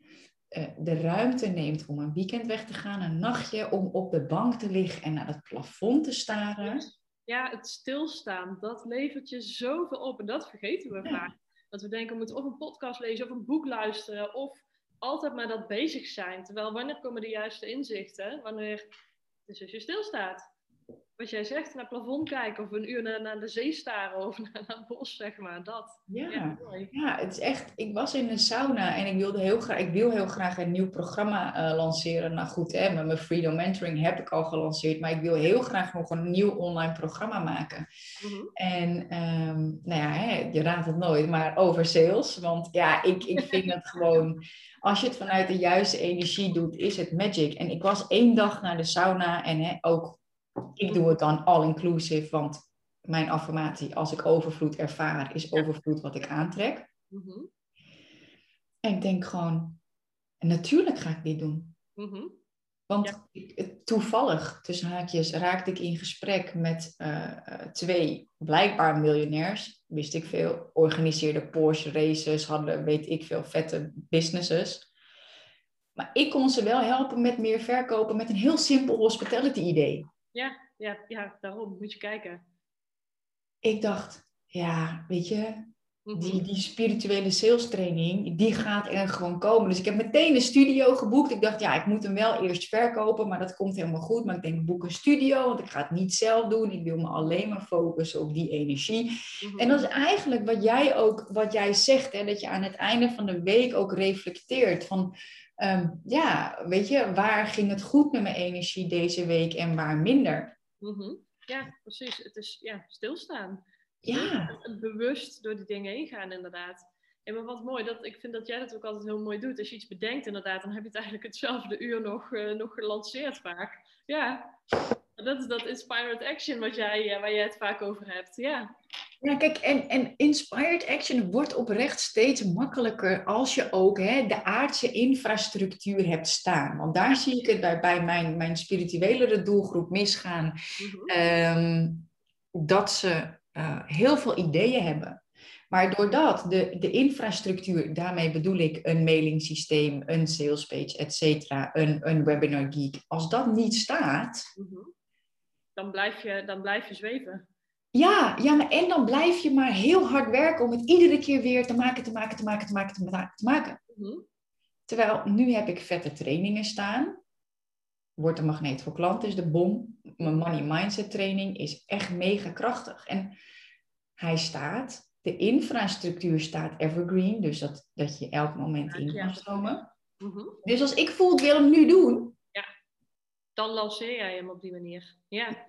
Uh, de ruimte neemt om een weekend weg te gaan, een nachtje, om op de bank te liggen en naar het plafond te staren. Ja, het stilstaan, dat levert je zoveel op en dat vergeten we vaak. Dat we denken, we moeten of een podcast lezen of een boek luisteren of altijd maar dat bezig zijn. Terwijl wanneer komen de juiste inzichten? Wanneer dus als je stilstaat wat jij zegt, naar het plafond kijken of een uur naar, naar de zee staren of [LAUGHS] naar, het bos, zeg maar. Dat. Ja, ja, ja, het is echt. Ik was in een sauna en ik wilde heel graag, ik wil heel graag een nieuw programma uh, lanceren. Nou goed, hè, met mijn Freedom Mentoring heb ik al gelanceerd, maar ik wil heel graag nog een nieuw online programma maken. Mm-hmm. En um, nou ja, hè, je raadt het nooit, maar over sales. Want ja, ik, ik vind het [LAUGHS] gewoon als je het vanuit de juiste energie doet, is het magic. En ik was één dag naar de sauna en hè, ook ik doe het dan all-inclusive, want mijn affirmatie, als ik overvloed ervaar, is overvloed wat ik aantrek. Mhm. En ik denk gewoon, natuurlijk ga ik dit doen. Mhm. Want toevallig, tussen haakjes, raakte ik in gesprek met uh, twee blijkbaar miljonairs. Wist ik veel. Organiseerde Porsche races, hadden weet ik veel vette businesses. Maar ik kon ze wel helpen met meer verkopen met een heel simpel hospitality idee. Ja, ja, ja, daarom moet je kijken. Ik dacht, ja, weet je, die, mhm. die spirituele sales training, die gaat er gewoon komen. Dus ik heb meteen een studio geboekt. Ik dacht, ja, ik moet hem wel eerst verkopen, maar dat komt helemaal goed. Maar ik denk, boek een studio, want ik ga het niet zelf doen. Ik wil me alleen maar focussen op die energie. Mhm. En dat is eigenlijk wat jij ook, wat jij zegt, hè, dat je aan het einde van de week ook reflecteert van Ehm, ja, weet je, waar ging het goed met mijn energie deze week en waar minder? Mhm. Ja, precies. Het is ja, stilstaan. Ja. Bewust door die dingen heen gaan, inderdaad. En maar wat mooi, dat, ik vind dat jij dat ook altijd heel mooi doet. Als je iets bedenkt, inderdaad, dan heb je het eigenlijk hetzelfde uur nog, uh, nog gelanceerd vaak. Ja, dat is dat inspired action wat jij, uh, waar jij het vaak over hebt. Ja. Ja, kijk, en, en inspired action wordt oprecht steeds makkelijker als je ook hè, de aardse infrastructuur hebt staan. Want daar zie ik het bij, bij mijn, mijn spirituelere doelgroep misgaan. Mhm. Ehm, dat ze uh, heel veel ideeën hebben. Maar doordat de, de infrastructuur, daarmee bedoel ik een mailingsysteem, een salespage, et cetera, een, een webinar geek, als dat niet staat. Mhm. Dan, blijf je, dan blijf je zweven. Ja, ja maar en dan blijf je maar heel hard werken om het iedere keer weer te maken, te maken, te maken, te maken, te maken. Te maken. Mhm. Terwijl nu heb ik vette trainingen staan. Wordt een magneet voor klanten is de bom. Mijn money mindset training is echt mega krachtig. En hij staat, de infrastructuur staat evergreen, dus dat, dat je elk moment in kan stromen. Mhm. Dus als ik voel, ik wil hem nu doen. Dan lanceer jij hem op die manier. Ja.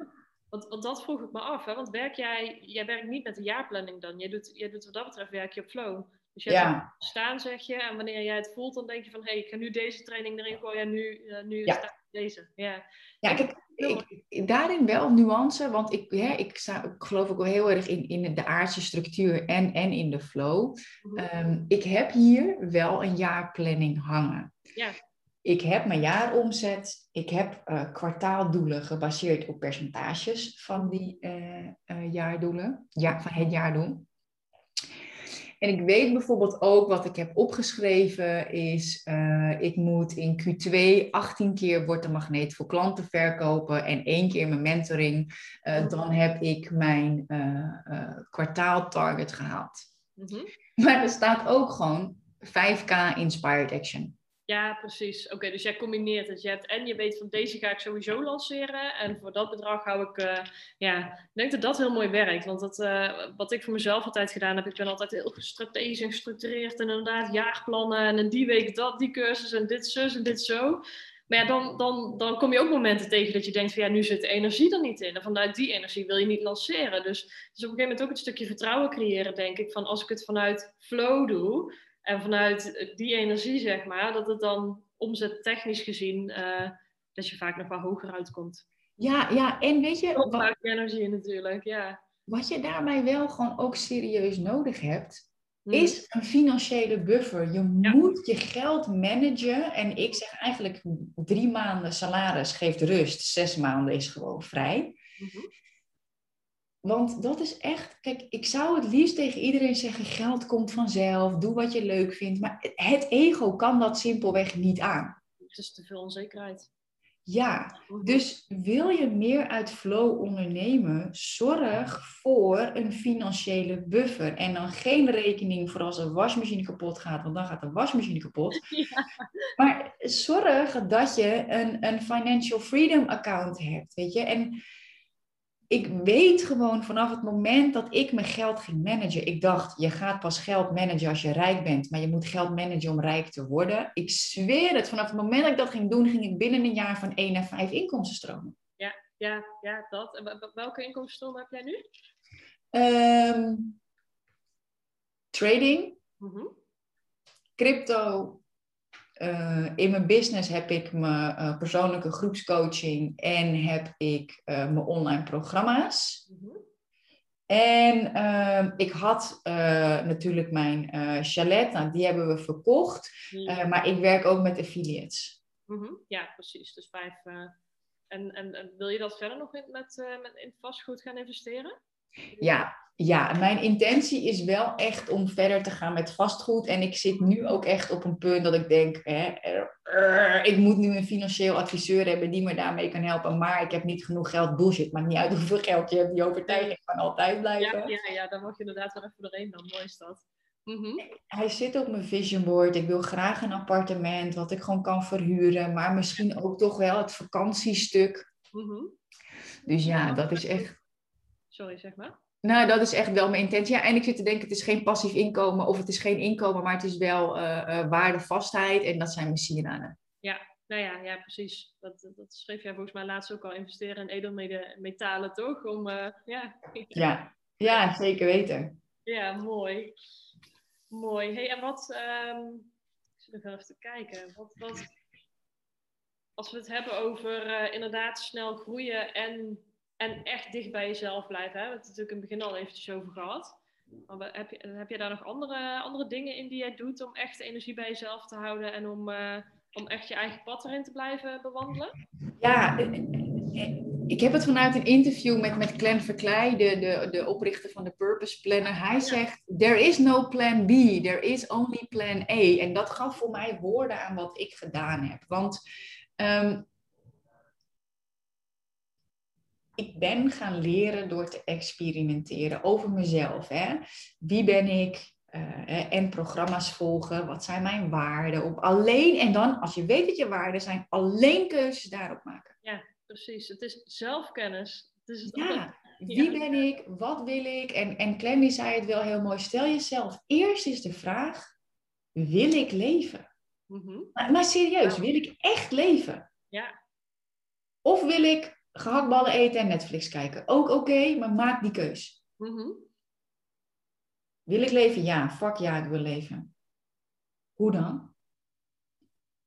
Want, want dat vroeg ik me af, hè? want werk jij, jij werkt niet met de jaarplanning dan. Jij doet, jij doet wat dat betreft werk je op flow. Dus je hebt Ja. staan, zeg je, en wanneer jij het voelt, dan denk je van, hé, hey, ik ga nu deze training erin gooien en nu, eh, nu Ja. Deze. Ja. Ja, kijk, ik, ik- daarin wel nuance, want ik, hè, ik, sta, ik geloof ook wel heel erg in, in de aardse structuur en, en in de flow. Mhm. Ehm, ik heb hier wel een jaarplanning hangen. Ja. Ik heb mijn jaaromzet, ik heb eh, kwartaaldoelen gebaseerd op percentages van die eh, eh, jaardoelen, ja, van het jaardoel. En ik weet bijvoorbeeld ook wat ik heb opgeschreven is, eh, ik moet in Q2 18 keer wordt de magneet voor klanten verkopen en één keer mijn mentoring. Eh, dan heb ik mijn eh, kwartaaltarget gehaald. Mhm. Maar er staat ook gewoon 5k inspired action. Ja, precies. Oké, dus jij combineert het. Hebt en je weet van deze ga ik sowieso lanceren. En voor dat bedrag hou ik, eh, ja, ik denk dat dat heel mooi werkt. Want dat, eh, wat ik voor mezelf altijd gedaan heb, ik ben altijd heel strategisch en gestructureerd. En inderdaad jaarplannen en in die week dat, die cursus en dit zus en dit zo. Maar ja, dan, dan, dan kom je ook momenten tegen dat je denkt van ja, nu zit de energie er niet in. En vanuit die energie wil je niet lanceren. Dus, dus op een gegeven moment ook een stukje vertrouwen creëren, denk ik. Van als ik het vanuit flow doe, en vanuit die energie, zeg maar, dat het dan omzettechnisch gezien, eh, dat je vaak nog wel hoger uitkomt. Ja, ja, en weet je, wat, vaak energie natuurlijk, ja. wat je daarbij wel gewoon ook serieus nodig hebt, Hm. is een financiële buffer. Je Ja. moet je geld managen. En ik zeg eigenlijk drie maanden salaris geeft rust, zes maanden is gewoon vrij. Mhm. Want dat is echt, kijk, ik zou het liefst tegen iedereen zeggen: geld komt vanzelf, doe wat je leuk vindt. Maar het ego kan dat simpelweg niet aan. Het is te veel onzekerheid. Ja, dus wil je meer uit flow ondernemen, zorg voor een financiële buffer. En dan geen rekening voor als een wasmachine kapot gaat, want dan gaat de wasmachine kapot. [LAUGHS] Ja. Maar zorg dat je een, een financial freedom account hebt, weet je. En ik weet gewoon vanaf het moment dat ik mijn geld ging managen. Ik dacht, je gaat pas geld managen als je rijk bent. Maar je moet geld managen om rijk te worden. Ik zweer het, vanaf het moment dat ik dat ging doen, ging ik binnen een jaar van 1 naar 5 inkomstenstromen. Ja, ja, dat. En wel- welke inkomstenstroom heb jij nu? Ehm, trading, Mhm. crypto. Eh, in mijn business heb ik mijn eh, persoonlijke groepscoaching en heb ik eh, mijn online programma's. Mhm. En ehm, ik had natuurlijk mijn chalet, nou, die hebben we verkocht. Maar ik werk ook met affiliates. Mhm. Ja, precies. Dus vijf. en, en, en wil je dat verder nog in, met, met in vastgoed gaan investeren? Ja, ja, mijn intentie is wel echt om verder te gaan met vastgoed. En ik zit nu ook echt op een punt dat ik denk, hè, er- er, ik moet nu een financieel adviseur hebben die me daarmee kan helpen. Maar ik heb niet genoeg geld. Bullshit, maakt niet uit hoeveel geld je hebt. Die overtuiging kan altijd blijven. Ja, ja, ja, daar mag je inderdaad wel even doorheen dan. Mooi is dat. Mhm. Hij zit op mijn vision board. Ik wil graag een appartement wat ik gewoon kan verhuren. Maar misschien ook toch wel het vakantiestuk. Mhm. Dus ja, dat is echt... Sorry, zeg maar. Nou, dat is echt wel mijn intentie. Ja, en ik zit te denken, het is geen passief inkomen of het is geen inkomen, maar het is wel eh, eh, waardevastheid en dat zijn mijn sieraden. Nou ja, ja precies. Dat, dat- schreef jij volgens mij laatst ook al. Investeren in edelmetalen, toch? Om, eh, ja. Ja. ja, zeker weten. ja, mooi. Mooi. Hey, en wat... ehm, ik zit nog wel even te kijken. Wat, wat, als we het hebben over inderdaad snel groeien en, en echt dicht bij jezelf blijven. Hè? We hebben het natuurlijk in het begin al eventjes over gehad. Maar heb, je, heb jij daar nog andere, andere dingen in die jij doet om echt de energie bij jezelf te houden en om, eh, om echt je eigen pad erin te blijven bewandelen? Ja, ik heb het vanuit een interview met, met Glenn Verkleij, de, de, de oprichter van de Purpose Planner. Hij zegt, there is no plan B, there is only plan A. En dat gaf voor mij woorden aan wat ik gedaan heb. Want ehm, ik ben gaan leren door te experimenteren over mezelf. Hè? Wie ben ik? Uh, en programma's volgen. Wat zijn mijn waarden? Op alleen en dan, als je weet wat je waarden zijn, alleen keuzes daarop maken. Ja, precies. Het is zelfkennis. Het is het ja, wie ben ik? Wat wil ik? En, en Clemmy zei het wel heel mooi. Stel jezelf, eerst is de vraag, wil ik leven? Mm maar, maar, serieus, wil ik echt leven? Ja. Of wil ik gehaktballen eten en Netflix kijken? Ook oké, maar maak die keus. Mm wil ik leven? Ja, fuck ja, ik wil leven. Hoe dan?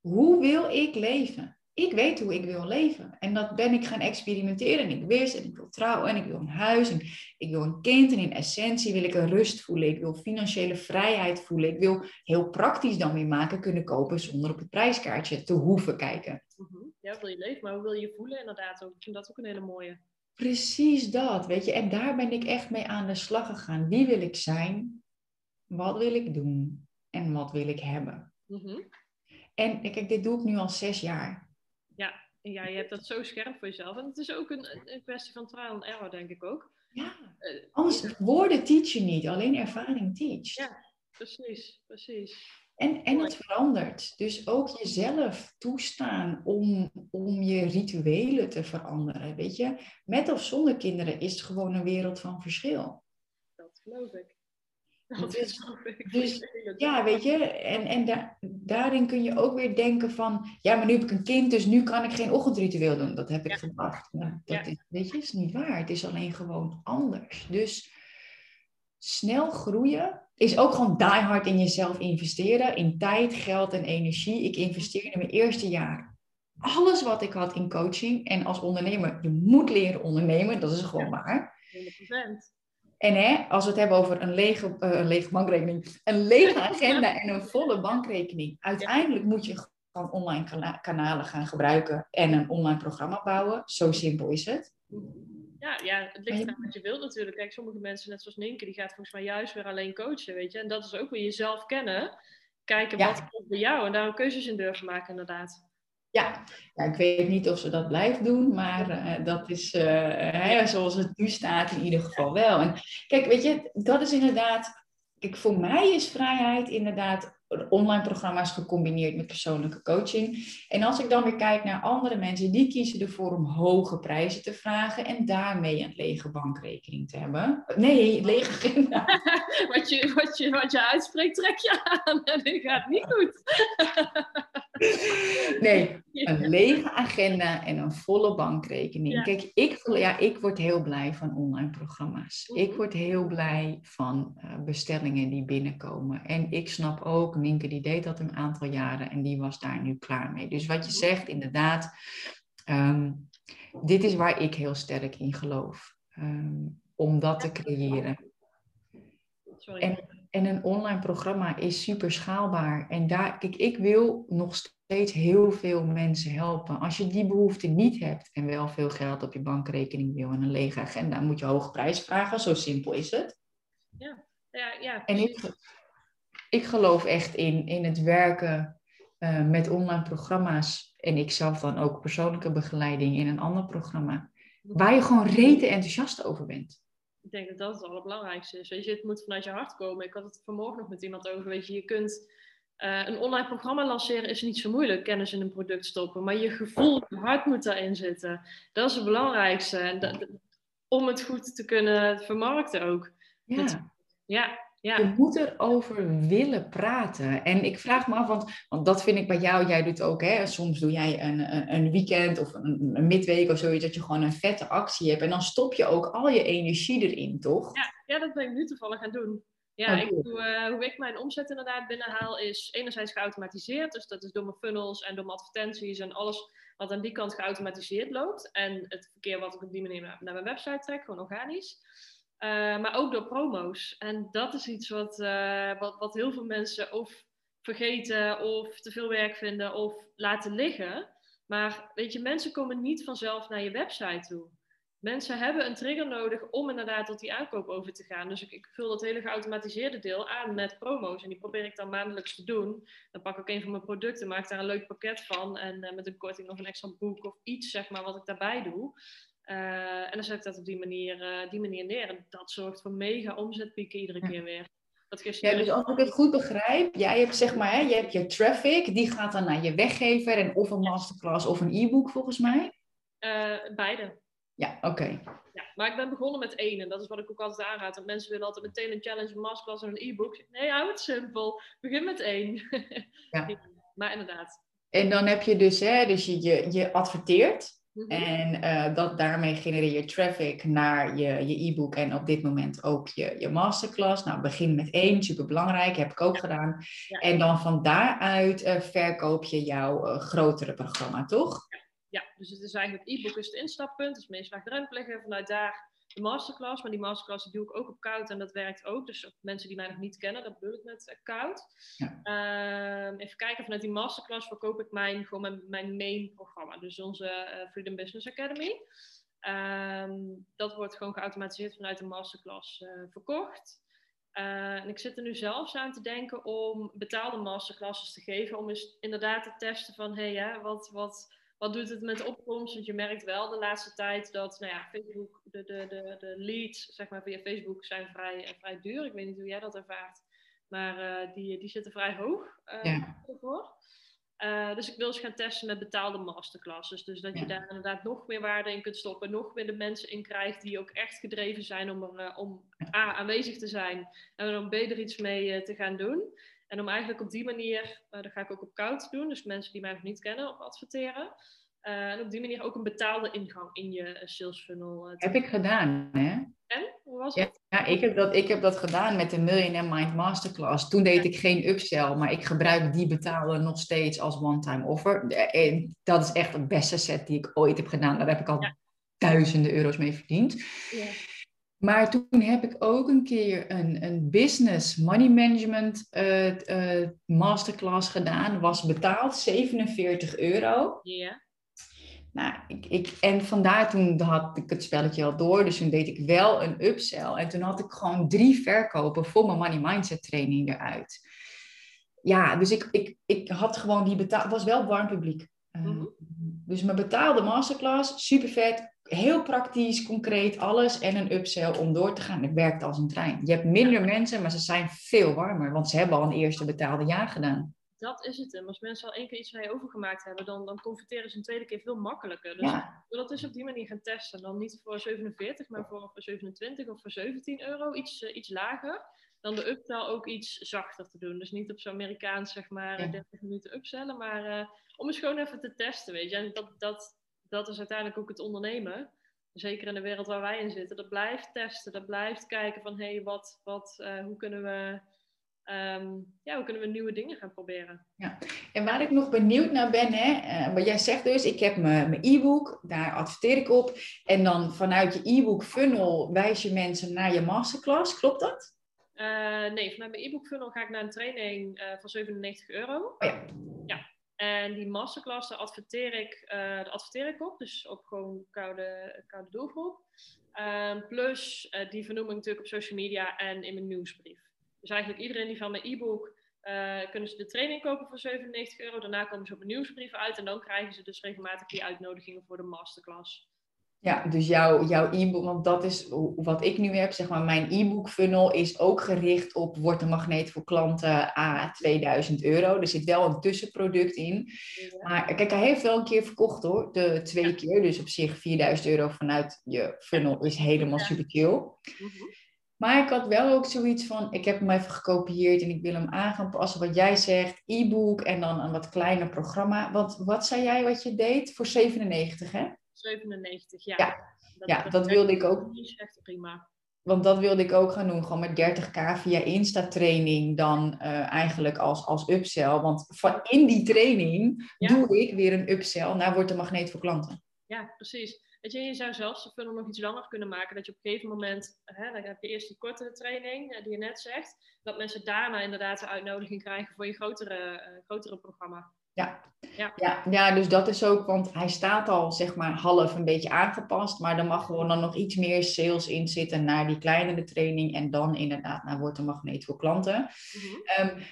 Hoe wil ik leven? Ik weet hoe ik wil leven. En dat ben ik gaan experimenteren. En ik wist, en ik wil trouwen, en ik wil een huis, en ik wil een kind. En in essentie wil ik een rust voelen. Ik wil financiële vrijheid voelen. Ik wil heel praktisch dan weer maken kunnen kopen zonder op het prijskaartje te hoeven kijken. Mhm. Ja, wil je leven, maar hoe wil je je voelen inderdaad ook? Ik vind dat ook een hele mooie. Precies dat, weet je. En daar ben ik echt mee aan de slag gegaan. Wie wil ik zijn? Wat wil ik doen? En wat wil ik hebben? Mhm. En kijk, dit doe ik nu al zes jaar. Ja, ja, je hebt dat zo scherp voor jezelf. En het is ook een, een kwestie van trial and error, denk ik ook. Ja, uh, anders woorden teachen niet, alleen ervaring teach. Ja, precies, precies. En, en het verandert. Dus ook jezelf toestaan om, om je rituelen te veranderen. Weet je, met of zonder kinderen is het gewoon een wereld van verschil. Dat geloof ik. Dat dus, ik. Dus ja, weet je, en, en daarin kun je ook weer denken van, ja, maar nu heb ik een kind, dus nu kan ik geen ochtendritueel doen. Dat heb ik ja. gebracht. Nou, dat is, weet je, is niet waar. Het is alleen gewoon anders. Dus snel groeien is ook gewoon die hard in jezelf investeren. In tijd, geld en energie. Ik investeerde in mijn eerste jaar alles wat ik had in coaching. En als ondernemer, je moet leren ondernemen. Dat is gewoon waar. 100%. En hè, als we het hebben over een lege, uh, een lege bankrekening, een lege [LAUGHS] agenda en een volle bankrekening. Uiteindelijk moet je gewoon online kanalen gaan gebruiken en een online programma bouwen. Zo simpel is het. Ja, ja het ligt aan wat je wilt natuurlijk. Kijk, sommige mensen, net zoals Ninke, die gaat volgens mij juist weer alleen coachen, weet je. En dat is ook weer jezelf kennen. Kijken wat komt bij jou en daar keuzes in durven maken, inderdaad. Ja. ja, ik weet niet of ze dat blijft doen, maar uh, dat is uh, zoals het nu staat in ieder geval wel. En kijk, weet je, dat is inderdaad, kijk, voor mij is vrijheid inderdaad online programma's gecombineerd met persoonlijke coaching. En als ik dan weer kijk naar andere mensen, die kiezen ervoor om hoge prijzen te vragen en daarmee een lege bankrekening te hebben. Nee, lege agenda. [LAUGHS] wat, je, wat, je, wat je uitspreekt, trek je aan [LAUGHS] en dit gaat niet goed. [LAUGHS] nee, een lege agenda en een volle bankrekening. Kijk, ik, ja, ik word heel blij van online programma's. Ik mhm. word heel blij van uh, bestellingen die binnenkomen. En ik snap ook Minke die deed dat een aantal jaren en die was daar nu klaar mee. Dus wat je zegt, inderdaad, ehm, dit is waar ik heel sterk in geloof. Um, om dat te creëren. En, en een online programma is super schaalbaar. En daar, kijk, ik wil nog steeds heel veel mensen helpen. Als je die behoefte niet hebt en wel veel geld op je bankrekening wil en een lege agenda, moet je hoge prijs vragen. Zo simpel is het. Ja, ja, ja. En ik, ik geloof echt in, in het werken uh, met online programma's. En ik zelf dan ook persoonlijke begeleiding in een ander programma. Waar je gewoon rete enthousiast over bent. Ik denk dat dat het allerbelangrijkste is. Weet je, het moet vanuit je hart komen. Ik had het vanmorgen nog met iemand over. Weet je, je kunt uh, een online programma lanceren is niet zo moeilijk, kennis in een product stoppen. Maar je gevoel, je hart moet daarin zitten. Dat is het belangrijkste. En dat, om het goed te kunnen vermarkten ook. Ja. ja, ja. Je moet erover willen praten. En ik vraag me af, want, want dat vind ik bij jou, jij doet ook, hè, soms doe jij een, een weekend of een, een midweek of zoiets, dat je gewoon een vette actie hebt. En dan stop je ook al je energie erin, toch? Ja, ja dat ben ik nu toevallig gaan doen. Ja, oh, ik doe, uh, hoe ik mijn omzet inderdaad binnenhaal is enerzijds geautomatiseerd. Dus dat is door mijn funnels en door mijn advertenties en alles wat aan die kant geautomatiseerd loopt. En het verkeer wat ik op die manier naar, naar mijn website trek, gewoon organisch. Uh, maar ook door promo's. En dat is iets wat, uh, wat, wat heel veel mensen of vergeten of te veel werk vinden of laten liggen. Maar weet je, mensen komen niet vanzelf naar je website toe. mensen hebben een trigger nodig om inderdaad tot die aankoop over te gaan. Dus ik, ik, vul dat hele geautomatiseerde deel aan met promo's. En die probeer ik dan maandelijks te doen. Dan pak ik een van mijn producten, maak daar een leuk pakket van. En uh, met een korting of een extra boek of iets, zeg maar, wat ik daarbij doe. Uh, en dan zet ik dat op die manier, uh, die manier neer. En dat zorgt voor mega omzetpieken iedere keer weer. Dat ja, dus als ik het goed begrijp, jij hebt zeg maar, hè, je hebt je traffic, die gaat dan naar je weggever en of een masterclass of een e-book volgens mij? beide. Ja, oké. Ja, maar ik ben begonnen met één en dat is wat ik ook altijd aanraad. Want mensen willen altijd meteen een challenge, een masterclass en een e-book. Nee, hou het simpel. Begin met één. Ja. [LAUGHS] maar inderdaad. En dan heb je dus, hè, dus je, je, je adverteert. Mhm. En uh, dat, daarmee genereer je traffic naar je, je e-book en op dit moment ook je, je masterclass. Nou, begin met één, super belangrijk, heb ik ook gedaan. En dan van daaruit uh, verkoop je jouw uh, grotere programma, toch? ja, dus het is eigenlijk e-book is het instappunt, is meest laagdrempelig. Vanuit daar de masterclass, maar die masterclass die doe ik ook op koud en dat werkt ook. Dus mensen die mij nog niet kennen, dat bedoel ik met uh, koud. Ja. Ehm, even kijken, vanuit die masterclass verkoop ik mijn, gewoon mijn, mijn main programma, dus onze uh, Freedom Business Academy. Ehm, dat wordt gewoon geautomatiseerd vanuit de masterclass uh, verkocht. en ik zit er nu zelfs aan te denken om betaalde masterclasses te geven, om eens inderdaad te testen van, hé, hey, wat, wat, wat doet het met de opkomst? Want je merkt wel de laatste tijd dat nou ja, Facebook, de, de, de, de leads zeg maar, via Facebook zijn vrij, eh, vrij duur. Ik weet niet hoe jij dat ervaart. Maar uh, die, die zitten vrij hoog uh, ja. Uh, dus ik wil eens gaan testen met betaalde masterclasses. Dus dat je daar inderdaad nog meer waarde in kunt stoppen. Nog meer de mensen in krijgt die ook echt gedreven zijn om, er, om A, aanwezig te zijn. En om B, er iets mee te gaan doen. En om eigenlijk op die manier, uh, dat ga ik ook op koud doen, dus mensen die mij nog niet kennen, op adverteren. Uh, en op die manier ook een betaalde ingang in je eh, sales funnel. heb ik gedaan, hè? En? Hoe was het? Ja, ik, heb dat, ik heb dat gedaan met de Millionaire Mind Masterclass. Toen deed ik geen upsell, maar ik gebruik die betalen nog steeds als one-time offer. En dat is echt de beste set die ik ooit heb gedaan. Daar heb ik al duizenden euro's mee verdiend. Ja. Maar toen heb ik ook een keer een, een business money management uh, uh, masterclass gedaan. Was betaald 47 euro. Ja. Nou, ik, ik, en vandaar toen had ik het spelletje al door. Dus toen deed ik wel een upsell. En toen had ik gewoon drie verkopen voor mijn money mindset training eruit. Ja, dus ik, ik, ik had gewoon die betaald. Het was wel warm publiek. Uh, Dus mijn betaalde masterclass, super vet heel praktisch, concreet, alles en een upsell om door te gaan. Het werkt als een trein. Je hebt minder mensen, maar ze zijn veel warmer, want ze hebben al een eerste betaalde jaar gedaan. Dat is het. En als mensen al één keer iets van je overgemaakt hebben, dan, dan converteren ze een tweede keer veel makkelijker. Dus ja. dat is op die manier gaan testen. Dan niet voor 47, maar voor, voor 27 of voor 17 euro, iets, uh, iets lager. Dan de upsell ook iets zachter te doen. Dus niet op zo'n Amerikaans, zeg maar, ja. 30 minuten upsellen, maar uh, om eens gewoon even te testen, weet je. En dat, dat, dat is uiteindelijk ook het ondernemen. Zeker in de wereld waar wij in zitten. Dat blijft testen, dat blijft kijken van hé, hey, wat, wat, uh, hoe kunnen we Um, ja, hoe kunnen we nieuwe dingen gaan proberen? Ja, en waar ik nog benieuwd naar ben, hè, uh, wat jij zegt dus, ik heb mijn e-book, daar adverteer ik op. En dan vanuit je e-book funnel wijs je mensen naar je masterclass, klopt dat? Uh, nee, vanuit mijn e-book funnel ga ik naar een training uh, van 97 euro. Oh ja. ja. En die masterclass, adverteer ik, daar adverteer ik op, dus op gewoon koude, koude doelgroep. Um, plus, uh, die vernoem ik natuurlijk op social media en in mijn nieuwsbrief. Dus eigenlijk iedereen die van mijn e-book, uh, kunnen ze de training kopen voor 97 euro. Daarna komen ze op mijn nieuwsbrief uit en dan krijgen ze dus regelmatig die uitnodigingen voor de masterclass. Ja, dus jouw, jouw e-book, want dat is wat ik nu heb, zeg maar, mijn e-book funnel is ook gericht op wordt een magneet voor klanten A 2000 euro. Er zit wel een tussenproduct in. Maar kijk, hij heeft wel een keer verkocht hoor, de twee keer. Dus op zich 4000 euro vanuit je funnel is helemaal super chill. Mhm. Maar ik had wel ook zoiets van, ik heb hem even gekopieerd en ik wil hem aan gaan passen. Wat jij zegt, e-book en dan een wat kleiner programma. Wat, wat zei jij wat je deed? Voor 97 hè? 97, ja. Ja, dat, ja, dat wilde ik ook. echt prima. Want dat wilde ik ook gaan doen, gewoon met 30k via Insta-training dan uh, eigenlijk als, als upsell. Want van in die training doe ik weer een upsell naar Wordt de Magneet voor Klanten. Ja, precies. Weet je, je zou zelfs de funnel nog iets langer kunnen maken. Dat je op een gegeven moment, hè, dan heb je eerst die kortere training eh, die je net zegt. Dat mensen daarna inderdaad de uitnodiging krijgen voor je grotere, uh, grotere programma. Ja, Ja. ja. Ja, dus dat is ook, want hij staat al zeg maar half een beetje aangepast, maar er mag gewoon dan nog iets meer sales in zitten naar die kleinere training en dan inderdaad naar Wordt een Magneet voor klanten. Mm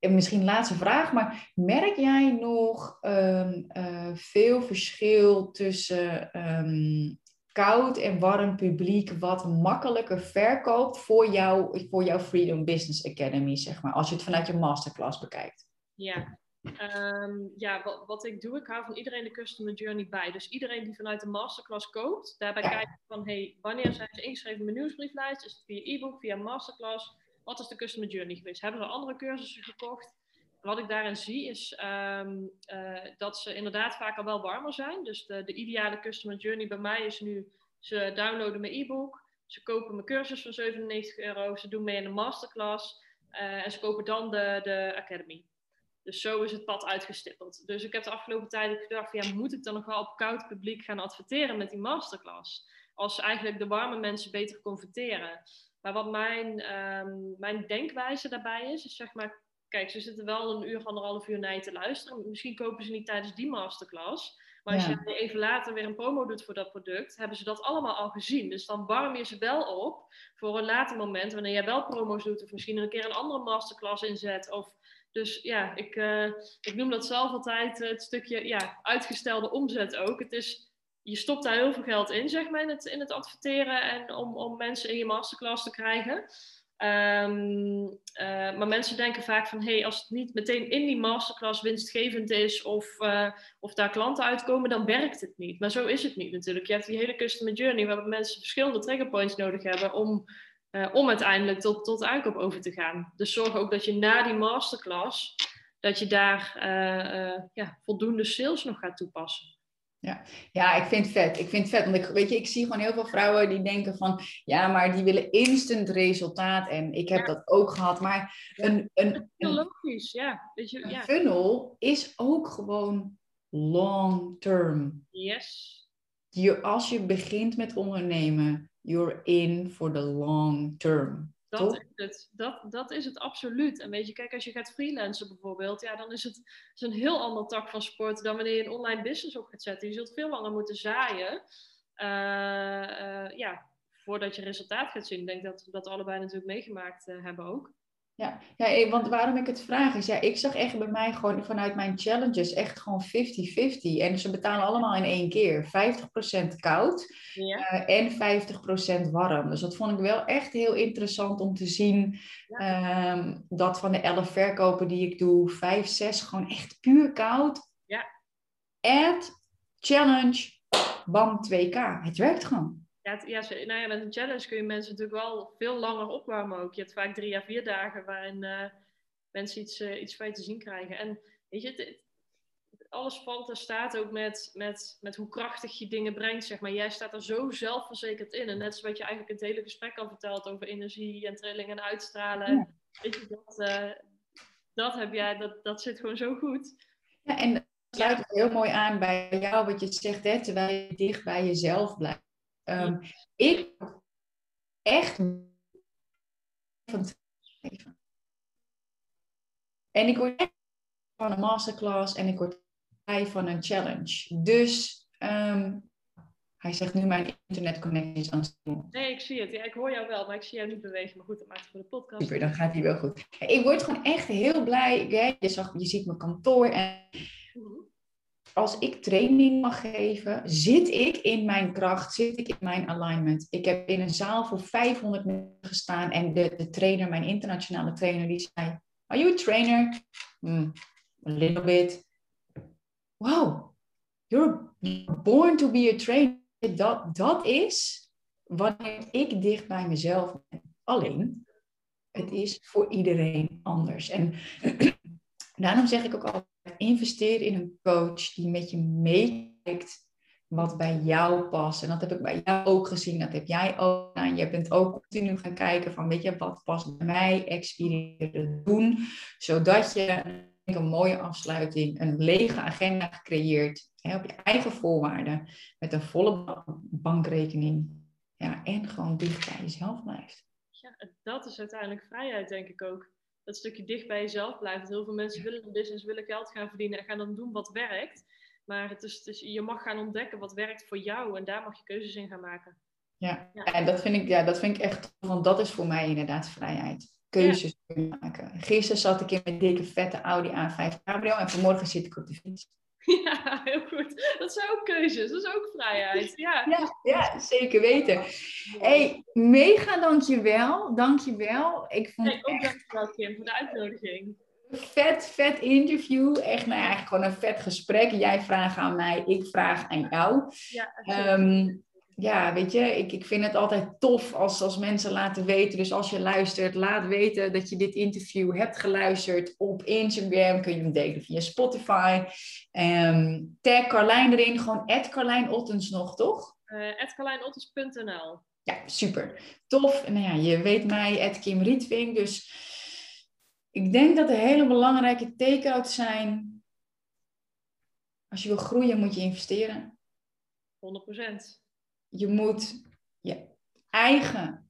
misschien laatste vraag, maar merk jij nog um, uh, veel verschil tussen um, koud en warm publiek wat makkelijker verkoopt voor, jou, voor jouw Freedom Business Academy, zeg maar, als je het vanuit je masterclass bekijkt? Ja, um, ja wat, wat, ik doe, ik hou van iedereen de customer journey bij. Dus iedereen die vanuit de masterclass koopt, daarbij kijken van, hey, wanneer zijn ze ingeschreven in mijn nieuwsbrieflijst? Is het via e-book, via masterclass? Wat is de customer journey geweest? Hebben ze andere cursussen gekocht? Wat ik daarin zie is um, uh, dat ze inderdaad vaak al wel warmer zijn. Dus de, de, ideale customer journey bij mij is nu, ze downloaden mijn e-book, ze kopen mijn cursus van 97 euro, ze doen mee in een masterclass uh, en ze kopen dan de, de academy. Dus zo is het pad uitgestippeld. Dus ik heb de afgelopen tijd gedacht, ja, moet ik dan nog wel op koud publiek gaan adverteren met die masterclass? Als eigenlijk de warme mensen beter converteren. Maar wat mijn, um, mijn denkwijze daarbij is, is zeg maar, kijk, ze zitten wel een uur, anderhalf uur naar je te luisteren. Misschien kopen ze niet tijdens die masterclass. Maar als ja. je even later weer een promo doet voor dat product, hebben ze dat allemaal al gezien. Dus dan warm je ze wel op voor een later moment, wanneer jij wel promo's doet, of misschien een keer een andere masterclass inzet. Of, dus ja, ik, uh, ik noem dat zelf altijd het stukje ja, uitgestelde omzet ook. Het is je stopt daar heel veel geld in, zeg maar, in het, in het adverteren en om, om mensen in je masterclass te krijgen. Um, uh, maar mensen denken vaak van, hey, als het niet meteen in die masterclass winstgevend is of, of daar klanten uitkomen, dan werkt het niet. Maar zo is het niet natuurlijk. Je hebt die hele customer journey waar mensen verschillende triggerpoints nodig hebben om, uh, om uiteindelijk tot, tot aankoop over te gaan. Dus zorg ook dat je na die masterclass, dat je daar ja, voldoende sales nog gaat toepassen. Ja. ja, ik vind het vet. Ik vind het vet. Want ik, weet je, ik zie gewoon heel veel vrouwen die denken van... Ja, maar die willen instant resultaat. En ik heb dat ook gehad. Maar een, een, een, logisch, ja. Weet je, ja. funnel is ook gewoon long term. Yes. Je, als je begint met ondernemen, you're in for the long term. Dat is, het. Dat, dat is het absoluut. En weet je, kijk, als je gaat freelancen bijvoorbeeld, ja, dan is het is een heel ander tak van sport dan wanneer je een online business op gaat zetten. Je zult veel langer moeten zaaien, uh, uh, ja, voordat je resultaat gaat zien. Ik denk dat we dat allebei natuurlijk meegemaakt uh, hebben ook. Ja, ja, want waarom ik het vraag is, ja, ik zag echt bij mij gewoon vanuit mijn challenges echt gewoon 50-50. En ze betalen allemaal in één keer. 50% koud ja. uh, en 50% warm. Dus dat vond ik wel echt heel interessant om te zien. Ja. Um, dat van de 11 verkopen die ik doe, 5, 6 gewoon echt puur koud. Ja. Add, challenge, bam, 2K. Het werkt gewoon. Ja, ja, nou ja, met een challenge kun je mensen natuurlijk wel veel langer opwarmen ook. Je hebt vaak drie à vier dagen waarin uh, mensen iets, uh, iets van je te zien krijgen. En weet je, het, alles valt en staat ook met, met, met hoe krachtig je dingen brengt, zeg maar. Jij staat er zo zelfverzekerd in. En net zoals je eigenlijk het hele gesprek al vertelt over energie en trilling en uitstralen. Ja. Weet je, dat, uh, dat heb jij, dat, dat zit gewoon zo goed. Ja, en dat sluit heel mooi aan bij jou, wat je zegt, hè, terwijl je dicht bij jezelf blijft. Um, ik echt van En ik word van een masterclass en ik word van een challenge. Dus um, hij zegt nu mijn internetconnectie is aan het doen. Nee, ik zie het. Ja, ik hoor jou wel, maar ik zie jou niet bewegen. Maar goed, dat maakt het voor de podcast. Super, dan gaat hij wel goed. Ik word gewoon echt heel blij. Je, zag, je ziet mijn kantoor en mhm als ik training mag geven, zit ik in mijn kracht, zit ik in mijn alignment. Ik heb in een zaal voor 500 mensen gestaan en de, de trainer, mijn internationale trainer, die zei: Are you a trainer? Mm, a little bit. Wow, you're born to be a trainer. Dat, dat is wanneer ik dicht bij mezelf ben. Alleen, het is voor iedereen anders. En [CLEARS THROAT] daarom zeg ik ook altijd investeer in een coach die met je meekijkt wat bij jou past. En dat heb ik bij jou ook gezien, dat heb jij ook gedaan. Je bent ook continu gaan kijken van, weet je, wat past bij mij, experimenteren, doen, zodat je een mooie afsluiting, een lege agenda gecreëerd, hè, op je eigen voorwaarden, met een volle bankrekening, ja, en gewoon dicht bij jezelf blijft. Ja, dat is uiteindelijk vrijheid, denk ik ook dat stukje dicht bij jezelf blijft. Heel veel mensen willen een business, willen geld gaan verdienen en gaan dan doen wat werkt. Maar het is, het je mag gaan ontdekken wat werkt voor jou en daar mag je keuzes in gaan maken. Ja, ja. en dat vind, ik, ja, dat vind ik echt, want dat is voor mij inderdaad vrijheid. Keuzes ja. maken. Gisteren zat ik in mijn dikke vette Audi A5 Cabrio en vanmorgen zit ik op de fiets. [LAUGHS] Ja, heel goed. Dat zijn ook keuzes, dat is ook vrijheid. Ja, [LAUGHS] ja, ja zeker weten. hey, mega dankjewel. Dankjewel. Ik vond hey, ook dankjewel Kim voor de uitnodiging. Vet, vet interview. Echt nou, eigenlijk gewoon een vet gesprek. Jij vraagt aan mij, ik vraag aan jou. Ja, um, ja, weet je, ik, ik vind het altijd tof als, als mensen laten weten. Dus als je luistert, laat weten dat je dit interview hebt geluisterd op Instagram. Kun je hem delen via Spotify. Um, tag Carlijn erin, gewoon at Carlijn Ottens nog, toch? Uh, carlijnottens.nl Ja, super. Tof. En nou ja, je weet mij, at Kim Rietving. Dus ik denk dat er hele belangrijke take-outs zijn. Als je wil groeien, moet je investeren. 100% je moet je eigen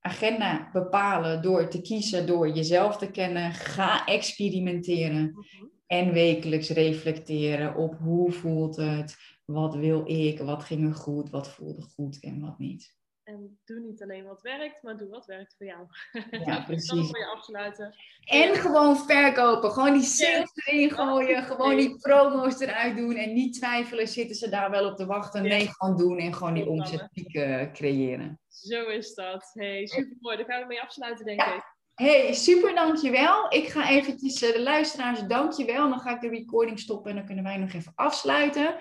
agenda bepalen door te kiezen, door jezelf te kennen. Ga experimenteren mhm. en wekelijks reflecteren op hoe voelt het, wat wil ik, wat ging er goed, wat voelde goed en wat niet. En doe niet alleen wat werkt, maar doe wat werkt voor jou. Ja, [LAUGHS] precies. voor je afsluiten. En gewoon verkopen. Gewoon die sales erin gooien. Gewoon die promo's eruit doen. En niet twijfelen, zitten ze daar wel op te wachten. Nee, gewoon doen en gewoon die omzetpieken creëren. Zo is dat. Hey, super mooi. Daar gaan we mee afsluiten, denk ik. Hey, super dankjewel. Ik ga eventjes uh, de luisteraars dankjewel. Dan ga ik de recording stoppen en dan kunnen wij nog even afsluiten.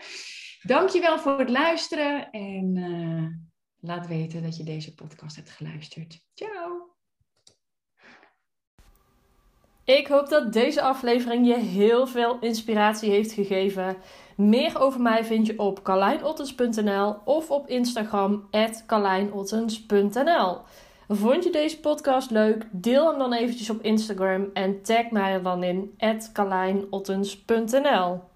Dankjewel voor het luisteren en... Uh, laat weten dat je deze podcast hebt geluisterd. Ciao! Ik hoop dat deze aflevering je heel veel inspiratie heeft gegeven. Meer over mij vind je op carlijnottens.nl of op Instagram carlijnottens.nl. Vond je deze podcast leuk? Deel hem dan eventjes op Instagram en tag mij er dan in carlijnottens.nl.